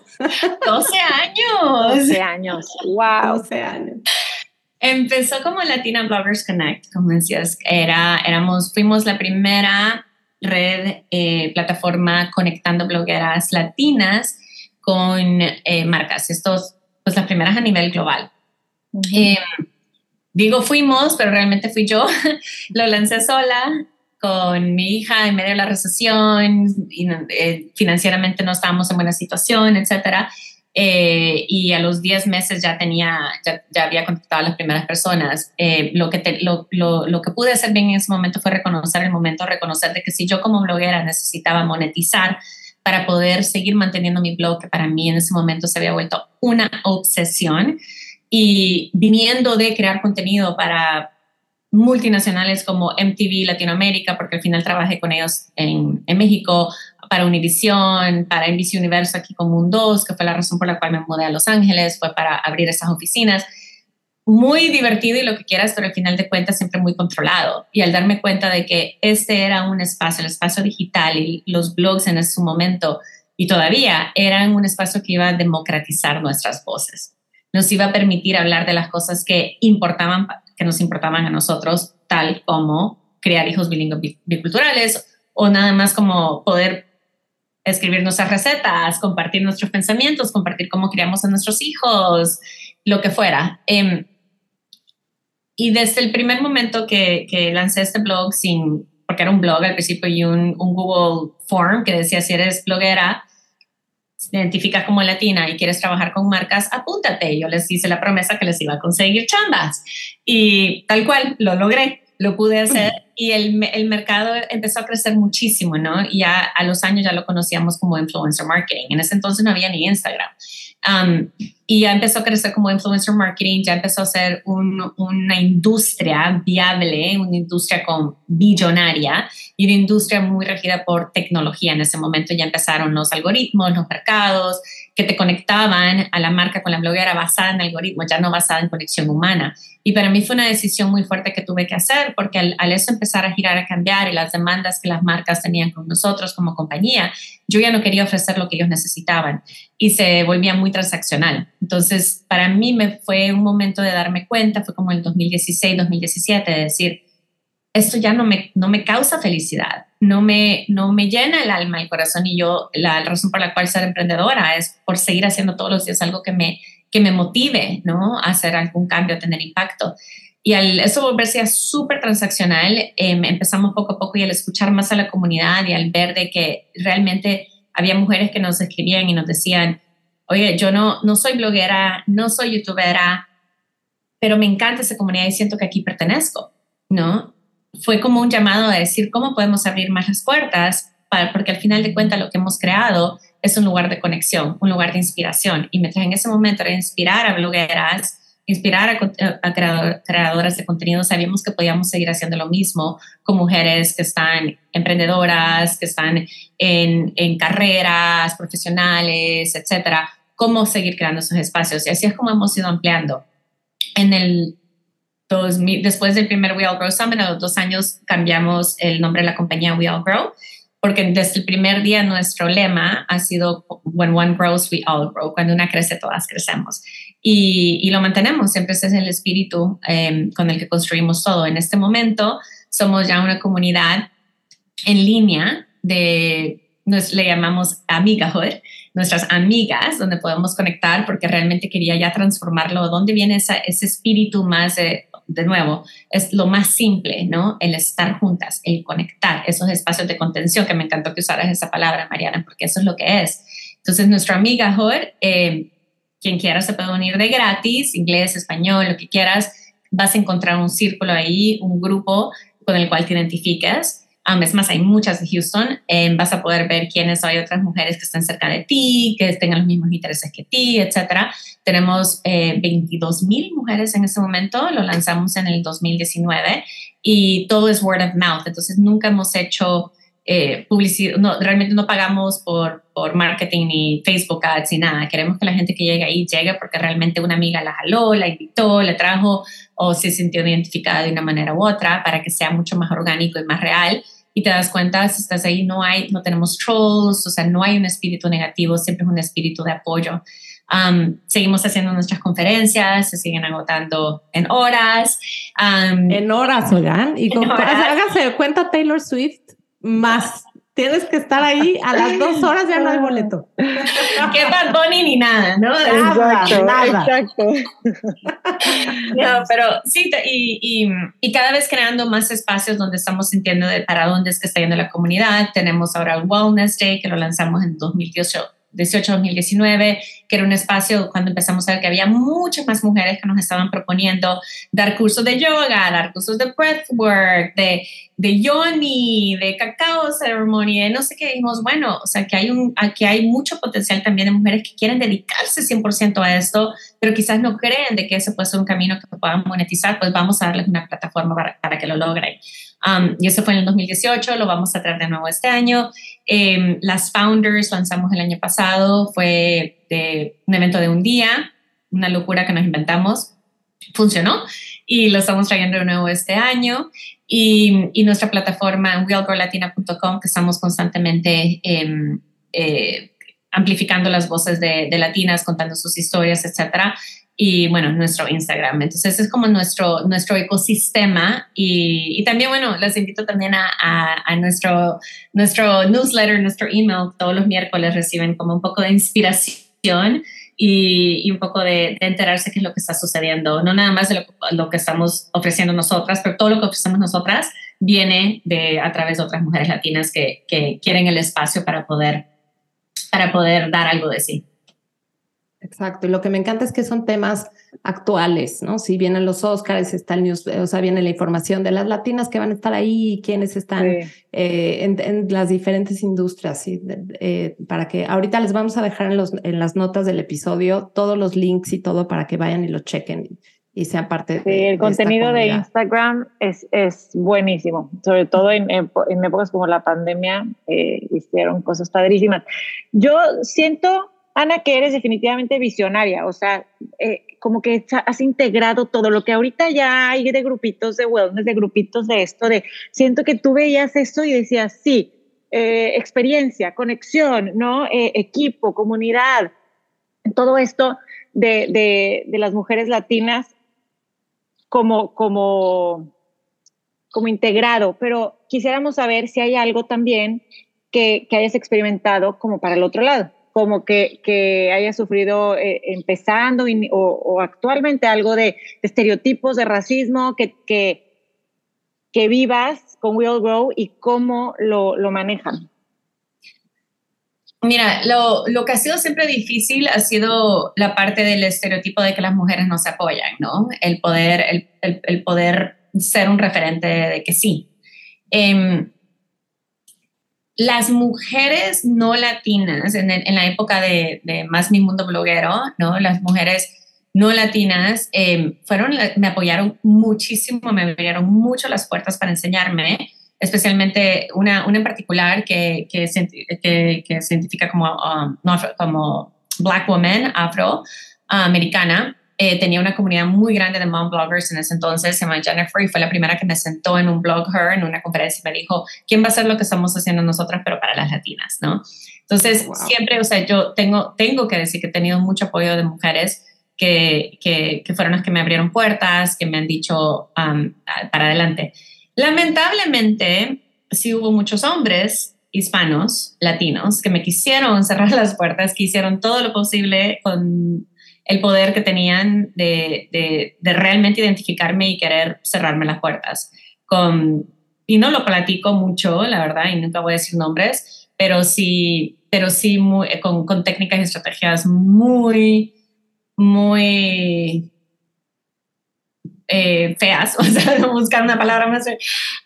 12 años. 12 años. Wow. 12 años. Empezó como Latina Bloggers Connect, como decías, era, éramos, fuimos la primera red, eh, plataforma conectando blogueras latinas con eh, marcas. Estos, pues las primeras a nivel global. Eh, digo fuimos, pero realmente fui yo. Lo lancé sola con mi hija en medio de la recesión y financieramente no estábamos en buena situación, etcétera. Eh, y a los 10 meses ya tenía, ya, había contactado a las primeras personas. Eh, lo, que lo, lo, lo, que pude hacer bien en ese momento fue reconocer el momento, reconocer de que si yo como bloguera necesitaba monetizar para poder seguir manteniendo mi blog, que para mí en ese momento se había vuelto una obsesión, y viniendo de crear contenido para multinacionales como MTV Latinoamérica, porque al final trabajé con ellos en, México, para Univision, para NBC Universo aquí con Mundo, que fue la razón por la cual me mudé a Los Ángeles, fue para abrir esas oficinas. Muy divertido y lo que quieras, pero al final de cuentas siempre muy controlado. Y al darme cuenta de que este era un espacio, el espacio digital y los blogs en ese momento y todavía eran un espacio que iba a democratizar nuestras voces. Nos iba a permitir hablar de las cosas que importaban, que nos importaban a nosotros, tal como crear hijos bilingües biculturales o nada más como poder escribir nuestras recetas, compartir nuestros pensamientos, compartir cómo criamos a nuestros hijos, lo que fuera. Em, y desde el primer momento que, que, lancé este blog, sin, porque era un blog al principio y un, un Google Form que decía si eres bloguera, te identificas como latina y quieres trabajar con marcas, apúntate. Yo les hice la promesa que les iba a conseguir chambas y tal cual lo logré lo pude hacer y el, el, mercado empezó a crecer muchísimo, ¿no? Y ya a los años ya lo conocíamos como influencer marketing. En ese entonces no había ni Instagram. Um, y ya empezó a crecer como influencer marketing, ya empezó a ser una industria viable, una industria con billonaria y una industria muy regida por tecnología. En ese momento ya empezaron los algoritmos, los mercados que te conectaban a la marca con la bloguera basada en algoritmos, ya no basada en conexión humana. Y para mí fue una decisión muy fuerte que tuve que hacer porque al, al, eso empezar a girar, a cambiar y las demandas que las marcas tenían con nosotros como compañía, yo ya no quería ofrecer lo que ellos necesitaban y se volvía muy transaccional. Entonces, para mí me fue un momento de darme cuenta, fue como el 2016, 2017, de decir, esto ya no me, no me causa felicidad, no me, no me llena el alma, el corazón y yo, la razón por la cual ser emprendedora es por seguir haciendo todos los días algo que me que me motive, ¿no? A hacer algún cambio, a tener impacto. Y al eso volverse súper transaccional, em, empezamos poco a poco y al escuchar más a la comunidad y al ver de que realmente había mujeres que nos escribían y nos decían, oye, yo no, no soy bloguera, no soy youtubera, pero me encanta esa comunidad y siento que aquí pertenezco, ¿no? Fue como un llamado a decir cómo podemos abrir más las puertas, porque al final de cuentas lo que hemos creado es un lugar de conexión, un lugar de inspiración. Y mientras en ese momento era inspirar a blogueras, inspirar a, creadoras de contenido, sabíamos que podíamos seguir haciendo lo mismo con mujeres que están emprendedoras, que están en, en carreras profesionales, etcétera. Cómo seguir creando esos espacios. Y así es como hemos ido ampliando. En el 2000, después del primer We All Grow Summit, a los dos años cambiamos el nombre de la compañía We All Grow porque desde el primer día nuestro lema ha sido When one grows, we all grow. Cuando una crece, todas crecemos. Y, y lo mantenemos, siempre ese es el espíritu em, con el que construimos todo. En este momento somos ya una comunidad en línea de, nos le llamamos amigahood, nuestras amigas, donde podemos conectar, porque realmente quería ya transformarlo. ¿Dónde viene ese espíritu más de, de nuevo? Es lo más simple, ¿no? El estar juntas, el conectar, esos espacios de contención, que me encantó que usaras esa palabra, Mariana, porque eso es lo que es. Entonces, nuestra amigahood, eh, quien quiera se puede unir de gratis, inglés, español, lo que quieras, vas a encontrar un círculo ahí, un grupo con el cual te identificas Um, es más, hay muchas de Houston. Em, vas a poder ver quiénes hay otras mujeres que están cerca de ti, que tengan los mismos intereses que ti, etcétera. Tenemos eh, 22 mil mujeres en este momento. Lo lanzamos en el 2019 y todo es word of mouth. Entonces, nunca hemos hecho eh, publicidad, no, realmente no pagamos por, por marketing ni Facebook ads ni nada. Queremos que la gente que llegue ahí llegue porque realmente una amiga la jaló, la invitó, le trajo o se sintió identificada de una manera u otra para que sea mucho más orgánico y más real. Y te das cuenta, si estás ahí, no hay, no tenemos trolls, o sea, no hay un espíritu negativo, siempre es un espíritu de apoyo. Um, seguimos haciendo nuestras conferencias, se siguen agotando en horas. Um, en horas, oigan. Y con, hágase cuenta Taylor Swift más tienes que estar ahí a las dos horas ya no hay boleto. Qué Bad Bunny ni nada, ¿no? Exacto, nada. exacto. No, pero sí, y, y, y, cada vez creando más espacios donde estamos sintiendo de para dónde es que está yendo la comunidad. Tenemos ahora el Wellness Day que lo lanzamos en 2018 18-2019, que era un espacio cuando empezamos a ver que había muchas más mujeres que nos estaban proponiendo dar cursos de yoga, dar cursos de breathwork, de, de yoni, de cacao ceremony, no sé qué. Dijimos, bueno, o sea, que hay, un, que hay mucho potencial también de mujeres que quieren dedicarse 100% a esto, pero quizás no creen de que ese puede ser un camino que puedan monetizar, pues vamos a darles una plataforma para, para que lo logren. Um, y eso fue en el 2018, lo vamos a traer de nuevo este año. Em, las Founders lanzamos el año pasado, fue de un evento de un día, una locura que nos inventamos, funcionó y lo estamos trayendo de nuevo este año. Y, y nuestra plataforma willgrowlatina.com, que estamos constantemente em, eh, amplificando las voces de, de, latinas, contando sus historias, etcétera, y bueno, nuestro Instagram. Entonces es como nuestro, nuestro ecosistema y, y también, bueno, les invito también a, a, nuestro, nuestro newsletter, nuestro email. Todos los miércoles reciben como un poco de inspiración y, y un poco de, de, enterarse qué es lo que está sucediendo. No nada más de lo, lo, que estamos ofreciendo nosotras, pero todo lo que ofrecemos nosotras viene de a través de otras mujeres latinas que, que quieren el espacio para poder, para poder dar algo de sí. Exacto, y lo que me encanta es que son temas actuales, ¿no? Si vienen los Oscars, está el news, o sea, viene la información de las latinas que van a estar ahí, quiénes están eh, en, las diferentes industrias, ¿sí? Eh, para que ahorita les vamos a dejar en, los, en las notas del episodio todos los links y todo para que vayan y lo chequen y sean parte sí, de, el contenido de Instagram es, es buenísimo, sobre todo en, en, épocas como la pandemia, eh, hicieron cosas padrísimas. Yo siento Ana, que eres definitivamente visionaria, o sea, eh, como que has integrado todo lo que ahorita ya hay de grupitos de wellness, de grupitos de esto, de siento que tú veías esto y decías, sí, eh, experiencia, conexión, ¿no? Eh, equipo, comunidad, todo esto de, de, de, las mujeres latinas como, como, como integrado, pero quisiéramos saber si hay algo también que, que hayas experimentado como para el otro lado como que, que haya sufrido eh, empezando o, actualmente algo de, estereotipos, de racismo, que, que, que, vivas con Will Grow y cómo lo, lo manejan. Mira, lo, lo, que ha sido siempre difícil ha sido la parte del estereotipo de que las mujeres no se apoyan, ¿no? El poder, el, el, poder ser un referente de que sí. Eh, las mujeres no latinas, en, la época de, más mi mundo bloguero, ¿no? Las mujeres no latinas em, fueron, me apoyaron muchísimo, me abrieron mucho las puertas para enseñarme, especialmente una, una en particular que, que, que, se identifica como, um, como Black Woman, afroamericana. Eh, tenía una comunidad muy grande de mom bloggers en ese entonces, se llama Jennifer, y fue la primera que me sentó en un blog her, en una conferencia, y me dijo, ¿quién va a hacer lo que estamos haciendo nosotras, pero para las latinas, ¿no? Entonces, siempre, o sea, yo tengo, tengo que decir que he tenido mucho apoyo de mujeres que, que, que fueron las que me abrieron puertas, que me han dicho um, para adelante. Lamentablemente, sí hubo muchos hombres hispanos, latinos, que me quisieron cerrar las puertas, que hicieron todo lo posible con el poder que tenían de, de, realmente identificarme y querer cerrarme las puertas. Con, y no lo platico mucho, la verdad, y nunca voy a decir nombres, pero sí, pero sí muy, con, con técnicas y estrategias muy, muy eh, feas, o sea, buscar una palabra más,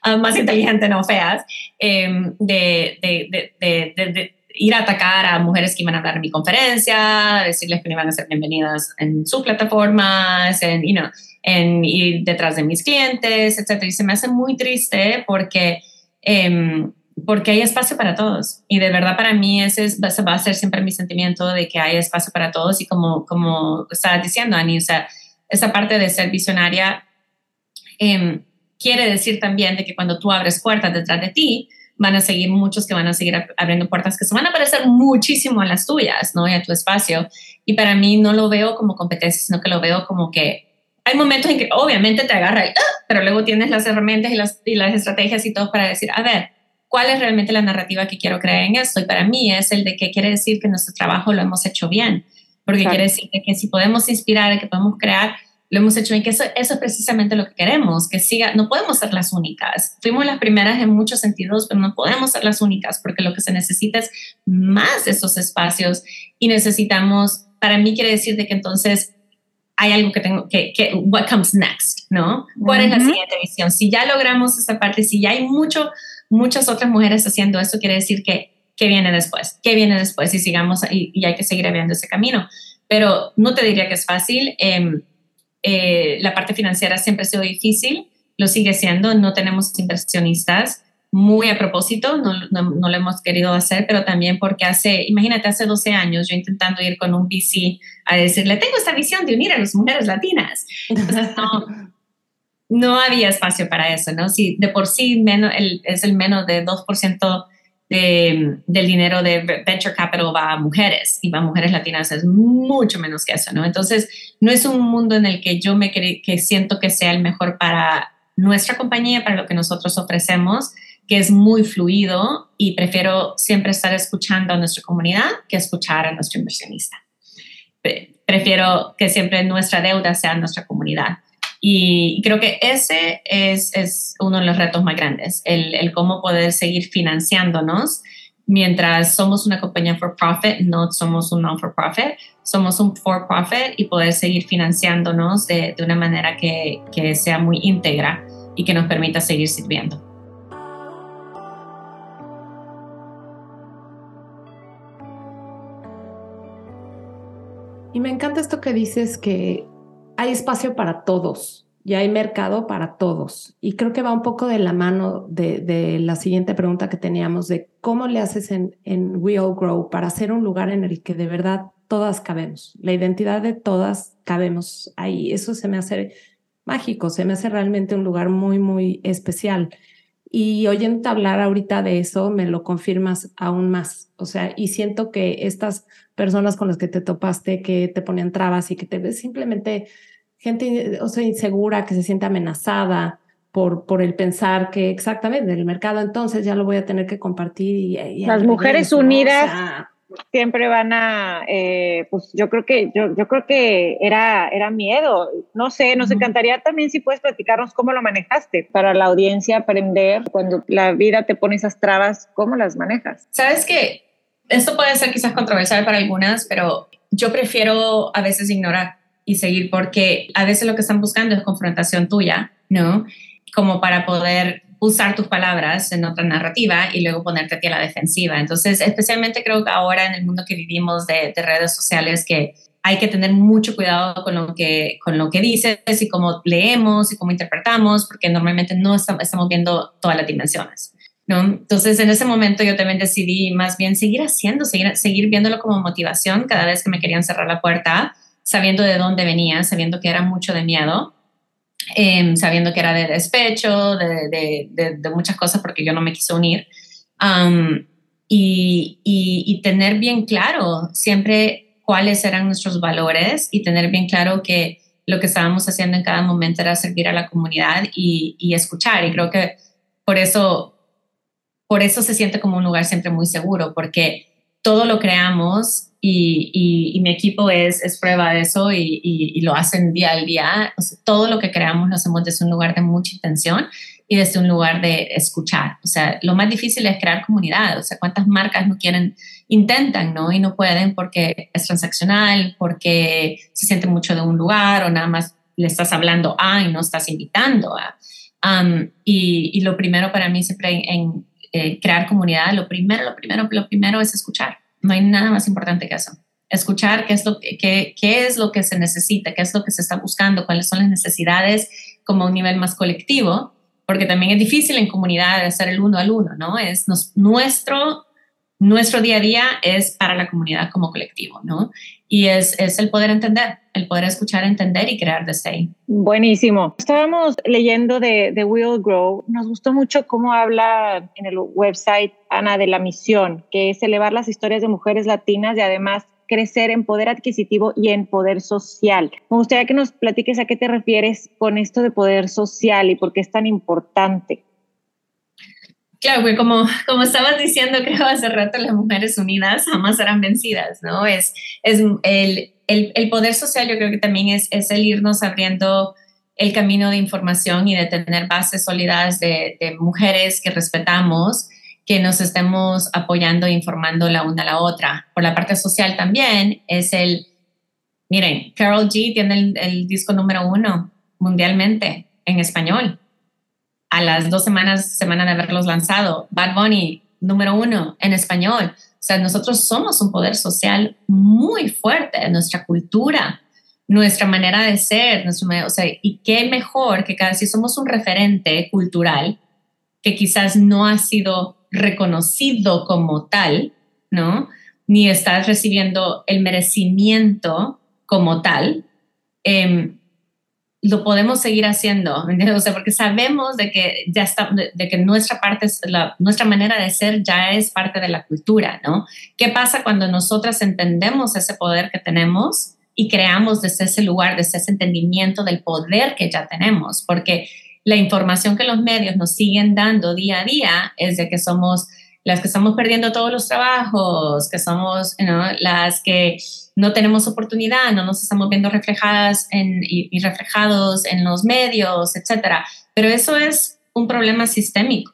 ah, más inteligente, no feas, de, de, de, ir a atacar a mujeres que iban a en mi conferencia, decirles que no iban a ser bienvenidas en sus plataformas, en, you know, en ir detrás de mis clientes, etc. Y se me hace muy triste porque, em, porque hay espacio para todos. Y de verdad para mí ese es, va a ser siempre mi sentimiento de que hay espacio para todos. Y como, como estaba diciendo, Ani, o sea, esa parte de ser visionaria em, quiere decir también de que cuando tú abres puertas detrás de ti, van a seguir muchos que van a seguir abriendo puertas que se van a parecer muchísimo a las tuyas, ¿no? Y a tu espacio. Y para mí no lo veo como competencia, sino que lo veo como que hay momentos en que obviamente te agarra el, ¡ah! pero luego tienes las herramientas y las, y las estrategias y todo para decir, a ver, ¿cuál es realmente la narrativa que quiero crear en esto? Y para mí es el de que quiere decir que nuestro trabajo lo hemos hecho bien, porque quiere decir que si podemos inspirar, que podemos crear, lo hemos hecho bien, que eso, eso, es precisamente lo que queremos, que siga, no podemos ser las únicas. Fuimos las primeras en muchos sentidos, pero no podemos ser las únicas porque lo que se necesita es más de esos espacios y necesitamos, para mí quiere decir de que entonces hay algo que tengo que, que what comes next, ¿no? ¿Cuál es la siguiente visión? Si ya logramos esa parte, si ya hay mucho, muchas otras mujeres haciendo eso, quiere decir que ¿qué viene después? ¿Qué viene después? Y sigamos y, y hay que seguir abriendo ese camino. Pero no te diría que es fácil. Eh, eh, la parte financiera siempre ha sido difícil, lo sigue siendo, no tenemos inversionistas, muy a propósito, no, no, lo hemos querido hacer, pero también porque hace, imagínate, hace 12 años yo intentando ir con un VC a decirle, tengo esta visión de unir a las mujeres latinas. Entonces, no, no había espacio para eso, ¿no? Si de por sí menos, el, es el menos de 2% del dinero de venture capital va a mujeres y va a mujeres latinas, es mucho menos que eso, ¿no? Entonces, no es un mundo en el que yo me que siento que sea el mejor para nuestra compañía, para lo que nosotros ofrecemos, que es muy fluido y prefiero siempre estar escuchando a nuestra comunidad que escuchar a nuestro inversionista. Prefiero que siempre nuestra deuda sea nuestra comunidad. Y creo que ese es, es uno de los retos más grandes, el, el, cómo poder seguir financiándonos mientras somos una compañía for profit, no somos un non for profit, somos un for profit y poder seguir financiándonos de, de una manera que, que sea muy íntegra y que nos permita seguir sirviendo. Y me encanta esto que dices que hay espacio para todos y hay mercado para todos. Y creo que va un poco de la mano de, la siguiente pregunta que teníamos de cómo le haces en, en We All Grow para hacer un lugar en el que de verdad todas cabemos. La identidad de todas cabemos ahí. Eso se me hace mágico, se me hace realmente un lugar muy, muy especial. Y oyendo hablar ahorita de eso, me lo confirmas aún más. O sea, y siento que estas personas con las que te topaste, que te ponían trabas y que te ves simplemente gente o sea, insegura, que se siente amenazada por, por el pensar que exactamente el mercado entonces ya lo voy a tener que compartir. Y, Las mujeres unidas siempre van a, eh, pues yo creo que, yo, yo creo que era, era miedo. No sé, nos encantaría también si puedes platicarnos cómo lo manejaste para la audiencia aprender cuando la vida te pone esas trabas, ¿cómo las manejas? Sabes que esto puede ser quizás controversial para algunas, pero yo prefiero a veces ignorar y seguir porque a veces lo que están buscando es confrontación tuya, ¿no? Como para poder usar tus palabras en otra narrativa y luego ponerte a ti a la defensiva. Entonces, especialmente creo que ahora en el mundo que vivimos de, redes sociales que hay que tener mucho cuidado con lo que, con lo que dices y cómo leemos y cómo interpretamos, porque normalmente no estamos viendo todas las dimensiones. ¿no? Entonces, en ese momento yo también decidí más bien seguir haciendo, seguir, seguir viéndolo como motivación cada vez que me querían cerrar la puerta, sabiendo de dónde venía, sabiendo que era mucho de miedo, em, sabiendo que era de despecho, de, de, muchas cosas porque yo no me quise unir. y, y, tener bien claro siempre cuáles eran nuestros valores y tener bien claro que lo que estábamos haciendo en cada momento era servir a la comunidad y, y escuchar. Y creo que por eso, por eso se siente como un lugar siempre muy seguro, porque todo lo creamos y, y, mi equipo es, es, prueba de eso y, y, lo hacen día al día. todo lo que creamos lo hacemos desde un lugar de mucha intención y desde un lugar de escuchar. O sea, lo más difícil es crear comunidad. O sea, cuántas marcas no quieren, intentan, ¿no? Y no pueden porque es transaccional, porque se siente mucho de un lugar o nada más le estás hablando a y no estás invitando a. Um, y, lo primero para mí siempre en, eh, crear comunidad, lo primero, lo primero, lo primero es escuchar. No hay nada más importante que eso. Escuchar qué es lo que, qué, es lo que se necesita, qué es lo que se está buscando, cuáles son las necesidades como a un nivel más colectivo, porque también es difícil en comunidad hacer el uno al uno, ¿no? Es nuestro nuestro día a día es para la comunidad como colectivo, ¿no? Y es, es el poder entender, el poder escuchar, entender y crear desde ahí. Buenísimo. Estábamos leyendo de, de Will Grow. Nos gustó mucho cómo habla en el website Ana de la misión, que es elevar las historias de mujeres latinas y además crecer en poder adquisitivo y en poder social. Me gustaría que nos platiques a qué te refieres con esto de poder social y por qué es tan importante. Claro, como, como estabas diciendo, creo hace rato, las mujeres unidas jamás serán vencidas, ¿no? Es, es el, el, poder social, yo creo que también es, es, el irnos abriendo el camino de información y de tener bases sólidas de, mujeres que respetamos, que nos estemos apoyando e informando la una a la otra. Por la parte social también es el, miren, Carol G tiene el disco número uno mundialmente en español a las dos semanas, semana de haberlos lanzado. Bad Bunny, número uno en español. O sea, nosotros somos un poder social muy fuerte, nuestra cultura, nuestra manera de ser, nuestro, o sea, y qué mejor que cada si somos un referente cultural que quizás no ha sido reconocido como tal, ¿no? Ni estás recibiendo el merecimiento como tal. Eh, lo podemos seguir haciendo, O sea, porque sabemos de que ya está, de, que nuestra parte, la, nuestra manera de ser ya es parte de la cultura, ¿no? ¿Qué pasa cuando nosotras entendemos ese poder que tenemos y creamos desde ese lugar, desde ese entendimiento del poder que ya tenemos? Porque la información que los medios nos siguen dando día a día es de que somos las que estamos perdiendo todos los trabajos, que somos las que no tenemos oportunidad, no nos estamos viendo reflejadas y, reflejados en los medios, etcétera. Pero eso es un problema sistémico,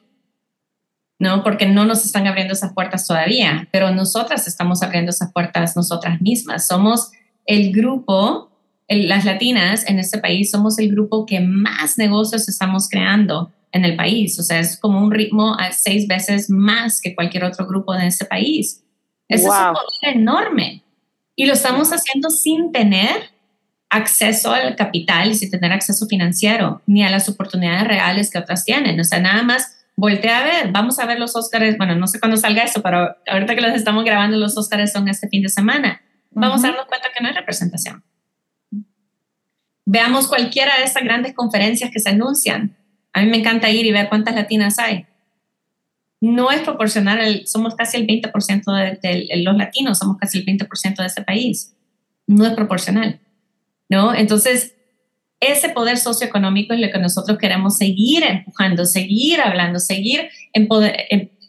¿no? Porque no nos están abriendo esas puertas todavía, pero nosotras estamos abriendo esas puertas nosotras mismas. Somos el grupo, las latinas en este país, somos el grupo que más negocios estamos creando en el país. O sea, es como un ritmo a seis veces más que cualquier otro grupo en este país. Eso es un poder enorme. Y lo estamos haciendo sin tener acceso al capital y sin tener acceso financiero, ni a las oportunidades reales que otras tienen. O sea, nada más voltea a ver, vamos a ver los Óscares, bueno, no sé cuándo salga eso, pero ahorita que los estamos grabando, los Óscares son este fin de semana. Vamos a darnos cuenta que no hay representación. Veamos cualquiera de estas grandes conferencias que se anuncian. A mí me encanta ir y ver cuántas latinas hay. No es proporcional, somos casi el 20% de, los latinos, somos casi el 20% de este país. No es proporcional, ¿no? Entonces, ese poder socioeconómico es lo que nosotros queremos seguir empujando, seguir hablando, seguir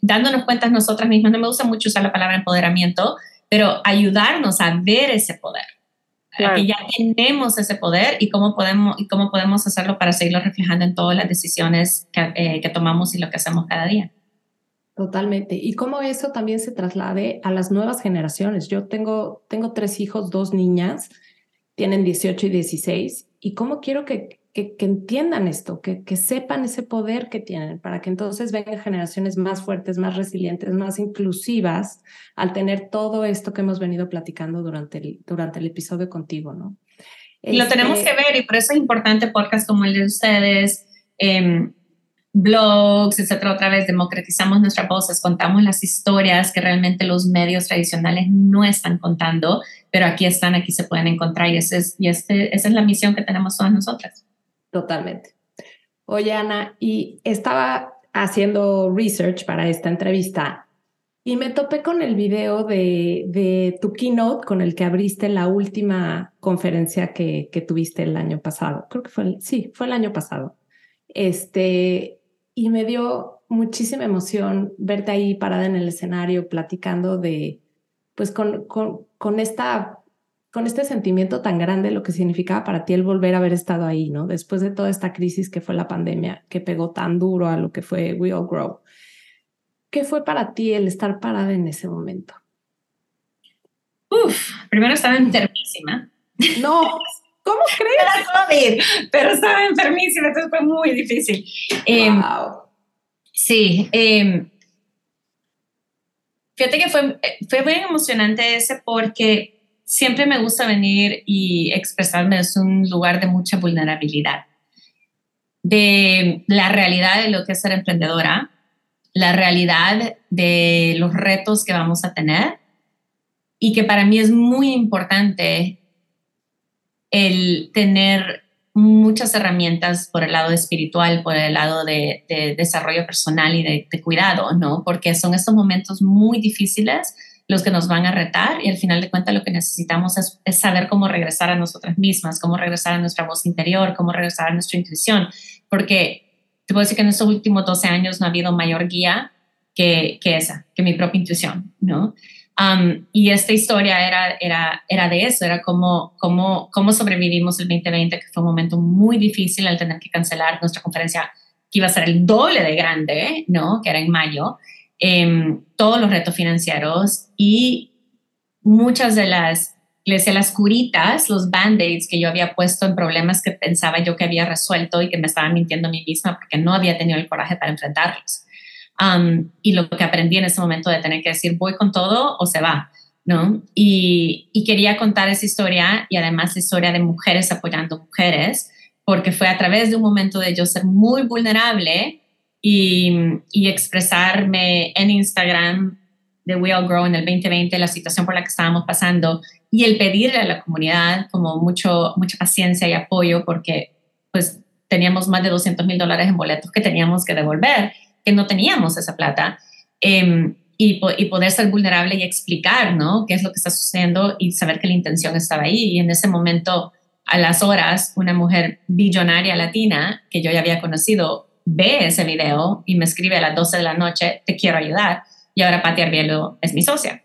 dándonos cuenta nosotras mismas. No me gusta mucho usar la palabra empoderamiento, pero ayudarnos a ver ese poder que ya tenemos ese poder y cómo podemos, y cómo podemos hacerlo para seguirlo reflejando en todas las decisiones que, eh, que tomamos y lo que hacemos cada día. Totalmente. Y cómo eso también se traslade a las nuevas generaciones. Yo tengo, tengo tres hijos, dos niñas, tienen 18 y 16, y cómo quiero que, que, entiendan esto, que, que, sepan ese poder que tienen, para que entonces vengan generaciones más fuertes, más resilientes, más inclusivas, al tener todo esto que hemos venido platicando durante el, durante el episodio contigo, ¿no? lo tenemos este que ver y por eso es importante podcast como el de ustedes, em, blogs, etcétera, otra vez democratizamos nuestras voces, contamos las historias que realmente los medios tradicionales no están contando, pero aquí están, aquí se pueden encontrar y, ese es, y este, esa es la misión que tenemos todas nosotras. Totalmente. Oye, Ana, y estaba haciendo research para esta entrevista y me topé con el video de, de tu keynote con el que abriste la última conferencia que, que tuviste el año pasado. Creo que fue, el, sí, fue el año pasado. Este, y me dio muchísima emoción verte ahí parada en el escenario platicando de, pues con, con, con, esta, con este sentimiento tan grande, lo que significaba para ti el volver a haber estado ahí, ¿no? Después de toda esta crisis que fue la pandemia, que pegó tan duro a lo que fue We All Grow. ¿Qué fue para ti el estar parada en ese momento? Uf, primero estaba enfermísima. No, ¿cómo crees? Era COVID, pero estaba enfermísima, entonces fue muy difícil. wow. Sí, eh, fíjate que fue, fue muy emocionante ese porque siempre me gusta venir y expresarme es un lugar de mucha vulnerabilidad, de la realidad de lo que es ser emprendedora, la realidad de los retos que vamos a tener y que para mí es muy importante el tener muchas herramientas por el lado espiritual, por el lado de, desarrollo personal y de, cuidado, ¿no? Porque son estos momentos muy difíciles los que nos van a retar y al final de cuentas lo que necesitamos es, saber cómo regresar a nosotras mismas, cómo regresar a nuestra voz interior, cómo regresar a nuestra intuición, porque te puedo decir que en estos últimos 12 años no ha habido mayor guía que, que esa, que mi propia intuición, ¿no? Um, y esta historia era, era, era de eso, era cómo, cómo, cómo sobrevivimos el 2020, que fue un momento muy difícil al tener que cancelar nuestra conferencia, que iba a ser el doble de grande, ¿no? Que era en mayo, eh, todos los retos financieros y muchas de las, les decía, las curitas, los band-aids que yo había puesto en problemas que pensaba yo que había resuelto y que me estaba mintiendo a mí misma porque no había tenido el coraje para enfrentarlos. Um, y lo que aprendí en ese momento de tener que decir, voy con todo o se va, ¿no? Y, y, quería contar esa historia y además la historia de mujeres apoyando mujeres, porque fue a través de un momento de yo ser muy vulnerable y, y expresarme en Instagram de We All Grow en el 2020, la situación por la que estábamos pasando y el pedirle a la comunidad como mucho, mucha paciencia y apoyo porque pues teníamos más de 200 mil dólares en boletos que teníamos que devolver que no teníamos esa plata. Em, y, y, poder ser vulnerable y explicar, ¿no? Qué es lo que está sucediendo y saber que la intención estaba ahí. Y en ese momento, a las horas, una mujer billonaria latina que yo ya había conocido ve ese video y me escribe a las 12 de la noche, te quiero ayudar. Y ahora Pati Arbielo es mi socia.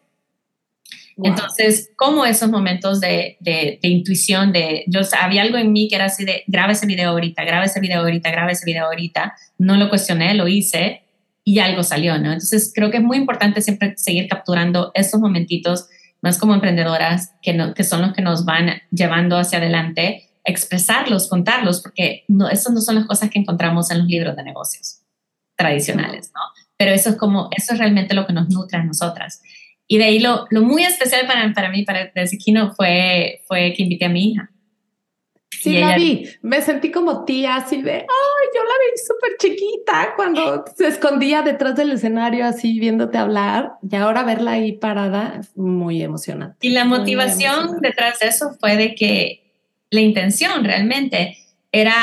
Entonces, como esos momentos de, de, de, intuición, de yo había algo en mí que era así de graba ese video ahorita, graba ese video ahorita, graba ese video ahorita, no lo cuestioné, lo hice y algo salió, ¿no? Entonces, creo que es muy importante siempre seguir capturando estos momentitos, más como emprendedoras, que, no, que son los que nos van llevando hacia adelante, expresarlos, contarlos, porque no, esas no son las cosas que encontramos en los libros de negocios tradicionales, ¿no? Pero eso es como, eso es realmente lo que nos nutre a nosotras. Y de ahí lo, lo muy especial para, para mí, para Kino, fue, fue que invité a mi hija. Sí, la vi. Me sentí como tía, así de, ay, yo la vi súper chiquita cuando se escondía detrás del escenario, así viéndote hablar. Y ahora verla ahí parada, muy emocionante. Y la motivación detrás de eso fue de que la intención realmente era,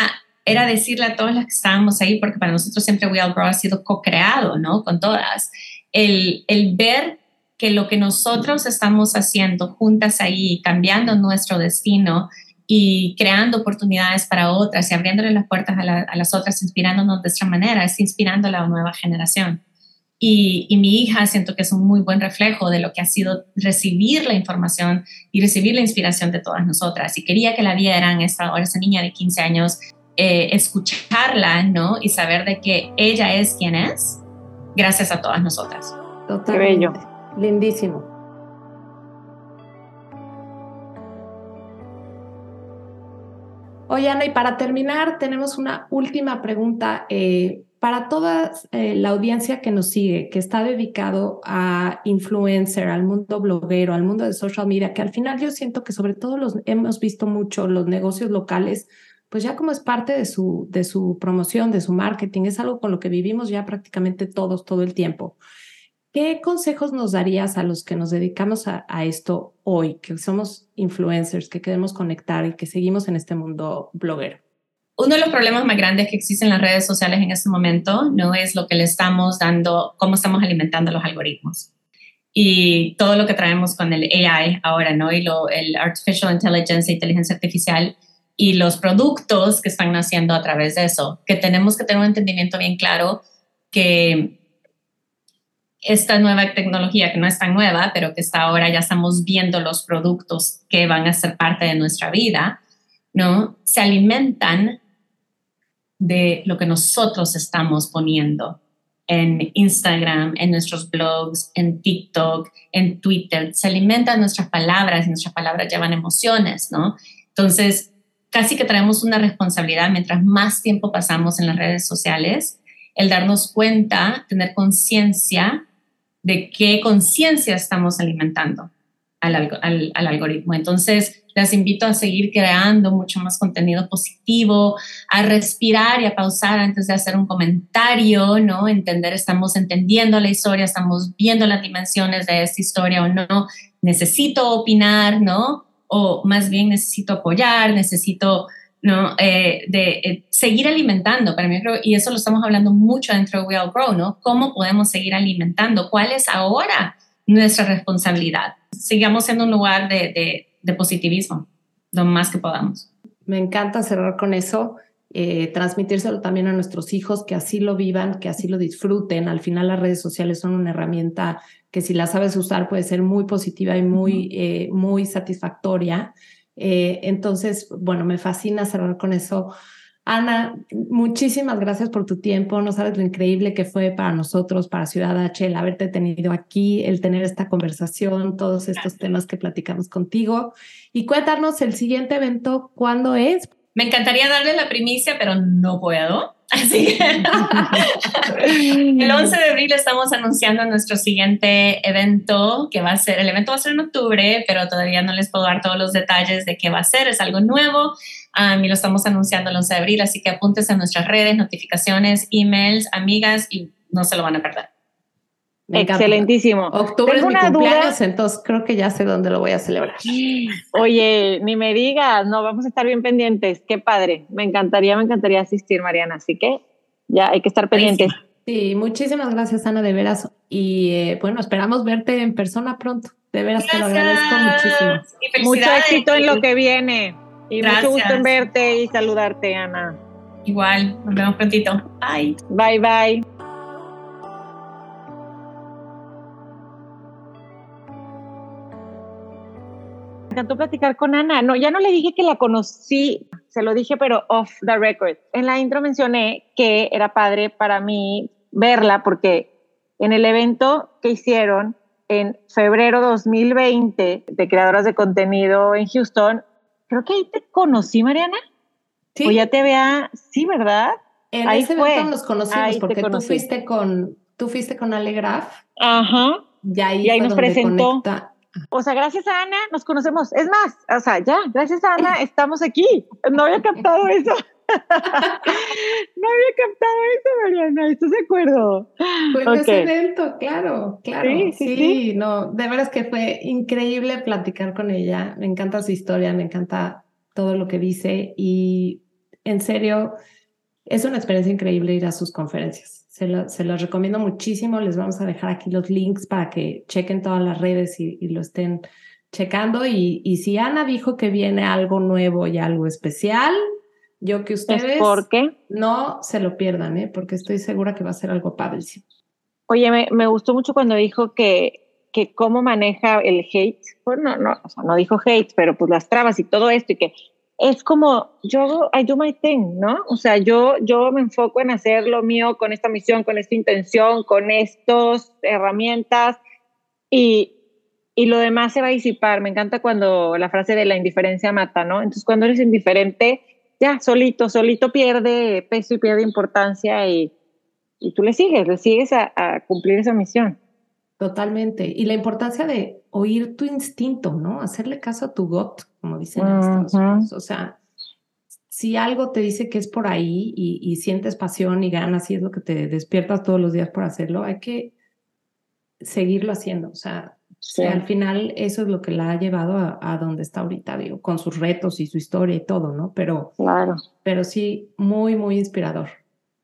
era decirle a todas las que estábamos ahí, porque para nosotros siempre We All Grow ha sido co-creado, ¿no? Con todas. El, el ver que lo que nosotros estamos haciendo juntas ahí, cambiando nuestro destino y creando oportunidades para otras y abriéndole las puertas a, las otras, inspirándonos de esta manera, es inspirando a la nueva generación. Y, mi hija siento que es un muy buen reflejo de lo que ha sido recibir la información y recibir la inspiración de todas nosotras. Y quería que la vieran, esta, ahora niña de 15 años, eh, escucharla, ¿no? Y saber de que ella es quien es, gracias a todas nosotras. Totalmente. Qué bello. Lindísimo. Oye, Ana, y para terminar, tenemos una última pregunta eh, para toda eh, la audiencia que nos sigue, que está dedicado a influencer, al mundo bloguero, al mundo de social media, que al final yo siento que sobre todo los hemos visto mucho los negocios locales pues ya como es parte de su, de su promoción, de su marketing, es algo con lo que vivimos ya prácticamente todos, todo el tiempo. ¿Qué consejos nos darías a los que nos dedicamos a, esto hoy, que somos influencers, que queremos conectar y que seguimos en este mundo bloguero? Uno de los problemas más grandes que existen en las redes sociales en este momento no es lo que le estamos dando, cómo estamos alimentando los algoritmos y todo lo que traemos con el AI ahora, ¿no? Y el Artificial Intelligence, inteligencia artificial y los productos que están naciendo a través de eso, que tenemos que tener un entendimiento bien claro que esta nueva tecnología, que no es tan nueva, pero que está ahora ya estamos viendo los productos que van a ser parte de nuestra vida, ¿no? Se alimentan de lo que nosotros estamos poniendo en Instagram, en nuestros blogs, en TikTok, en Twitter. Se alimentan nuestras palabras y nuestras palabras llevan emociones, ¿no? Entonces, casi que traemos una responsabilidad mientras más tiempo pasamos en las redes sociales, el darnos cuenta, tener conciencia de qué conciencia estamos alimentando al, al, al, algoritmo. Entonces, les invito a seguir creando mucho más contenido positivo, a respirar y a pausar antes de hacer un comentario, ¿no? Entender, estamos entendiendo la historia, estamos viendo las dimensiones de esta historia o no. Necesito opinar, ¿no? O más bien necesito apoyar, necesito ¿no? Eh, de eh, seguir alimentando, para mí y eso lo estamos hablando mucho dentro de We All Grow, ¿no? ¿Cómo podemos seguir alimentando? ¿Cuál es ahora nuestra responsabilidad? Sigamos siendo un lugar de, de, de positivismo, lo más que podamos. Me encanta cerrar con eso. Eh, transmitírselo también a nuestros hijos, que así lo vivan, que así lo disfruten. Al final las redes sociales son una herramienta que si la sabes usar puede ser muy positiva y muy, eh, muy satisfactoria. Eh, entonces, bueno, me fascina cerrar con eso. Ana, muchísimas gracias por tu tiempo. No sabes lo increíble que fue para nosotros, para Ciudad H, el haberte tenido aquí, el tener esta conversación, todos estos temas que platicamos contigo. Y cuéntanos el siguiente evento, ¿cuándo es? Me encantaría darle la primicia, pero no puedo. Así que el 11 de abril estamos anunciando nuestro siguiente evento, que va a ser, el evento va a ser en octubre, pero todavía no les puedo dar todos los detalles de qué va a ser, es algo nuevo um, y lo estamos anunciando el 11 de abril, así que apúntense en nuestras redes, notificaciones, emails, amigas y no se lo van a perder. Excelentísimo. Octubre es mi cumpleaños, entonces creo que ya sé dónde lo voy a celebrar. Oye, ni me digas, no, vamos a estar bien pendientes. Qué padre. Me encantaría, me encantaría asistir, Mariana. Así que ya hay que estar pendientes. Sí, muchísimas gracias, Ana, de veras. Y eh, bueno, esperamos verte en persona pronto. De veras te lo agradezco muchísimo. Mucho éxito en lo que viene. Y mucho gusto en verte y saludarte, Ana. Igual, nos vemos prontito. Bye. Bye, bye. Encantó platicar con Ana. No, ya no le dije que la conocí, se lo dije, pero off the record. En la intro mencioné que era padre para mí verla porque en el evento que hicieron en febrero 2020 de creadoras de contenido en Houston, creo que ahí te conocí, Mariana. Sí. O ya te vea, sí, ¿verdad? En ahí ese fue. evento nos conocimos porque tú fuiste con, tú fuiste con Alegraf. Ajá. Y ahí, y ahí nos presentó. O sea, gracias a Ana nos conocemos. Es más, o sea, ya, gracias a Ana estamos aquí. No había captado eso. no había captado eso, Mariana. ¿Estás de acuerdo? Fue en ese evento, claro, claro. Sí, sí, sí, no, de verdad es que fue increíble platicar con ella. Me encanta su historia, me encanta todo lo que dice y en serio, es una experiencia increíble ir a sus conferencias se, los recomiendo muchísimo. Les vamos a dejar aquí los links para que chequen todas las redes y, lo estén checando. Y, y, si Ana dijo que viene algo nuevo y algo especial, yo que ustedes ¿Por qué? no se lo pierdan, ¿eh? porque estoy segura que va a ser algo padrísimo. Oye, me, me gustó mucho cuando dijo que, que cómo maneja el hate. Bueno, no, o sea, no dijo hate, pero pues las trabas y todo esto y que es como yo I do my thing, ¿no? O sea, yo yo me enfoco en hacer lo mío con esta misión, con esta intención, con estas herramientas y y lo demás se va a disipar. Me encanta cuando la frase de la indiferencia mata, ¿no? Entonces, cuando eres indiferente, ya solito, solito pierde peso y pierde importancia y, y tú le sigues, le sigues a, a cumplir esa misión. Totalmente. Y la importancia de oír tu instinto, ¿no? Hacerle caso a tu gut, como dicen. O sea, si algo te dice que es por ahí y, sientes pasión y ganas y es lo que te despiertas todos los días por hacerlo, hay que seguirlo haciendo. O sea, al final eso es lo que la ha llevado a, donde está ahorita, digo, con sus retos y su historia y todo, ¿no? Pero, claro. pero sí, muy, muy inspirador,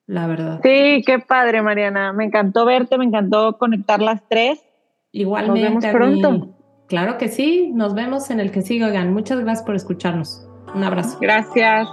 la verdad. Sí, qué padre, Mariana. Me encantó verte, me encantó conectar las tres. Igualmente. Nos vemos pronto. Claro que sí, nos vemos en el que sigue. Oigan, muchas gracias por escucharnos. Un abrazo. Gracias.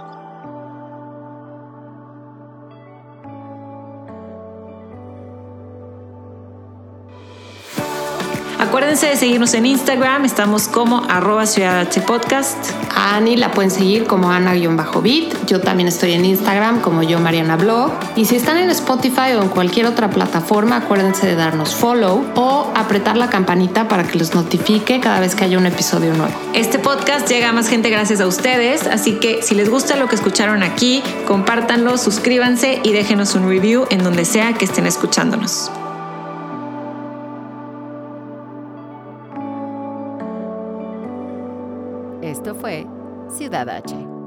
Acuérdense de seguirnos en Instagram, estamos como arroba Ciudad Podcast. A Ani la pueden seguir como Ana-Bit. Yo también estoy en Instagram como yo Mariana Blog. Y si están en Spotify o en cualquier otra plataforma, acuérdense de darnos follow o apretar la campanita para que les notifique cada vez que haya un episodio nuevo. Este podcast llega a más gente gracias a ustedes, así que si les gusta lo que escucharon aquí, compártanlo, suscríbanse y déjenos un review en donde sea que estén escuchándonos. Fue Ciudad H.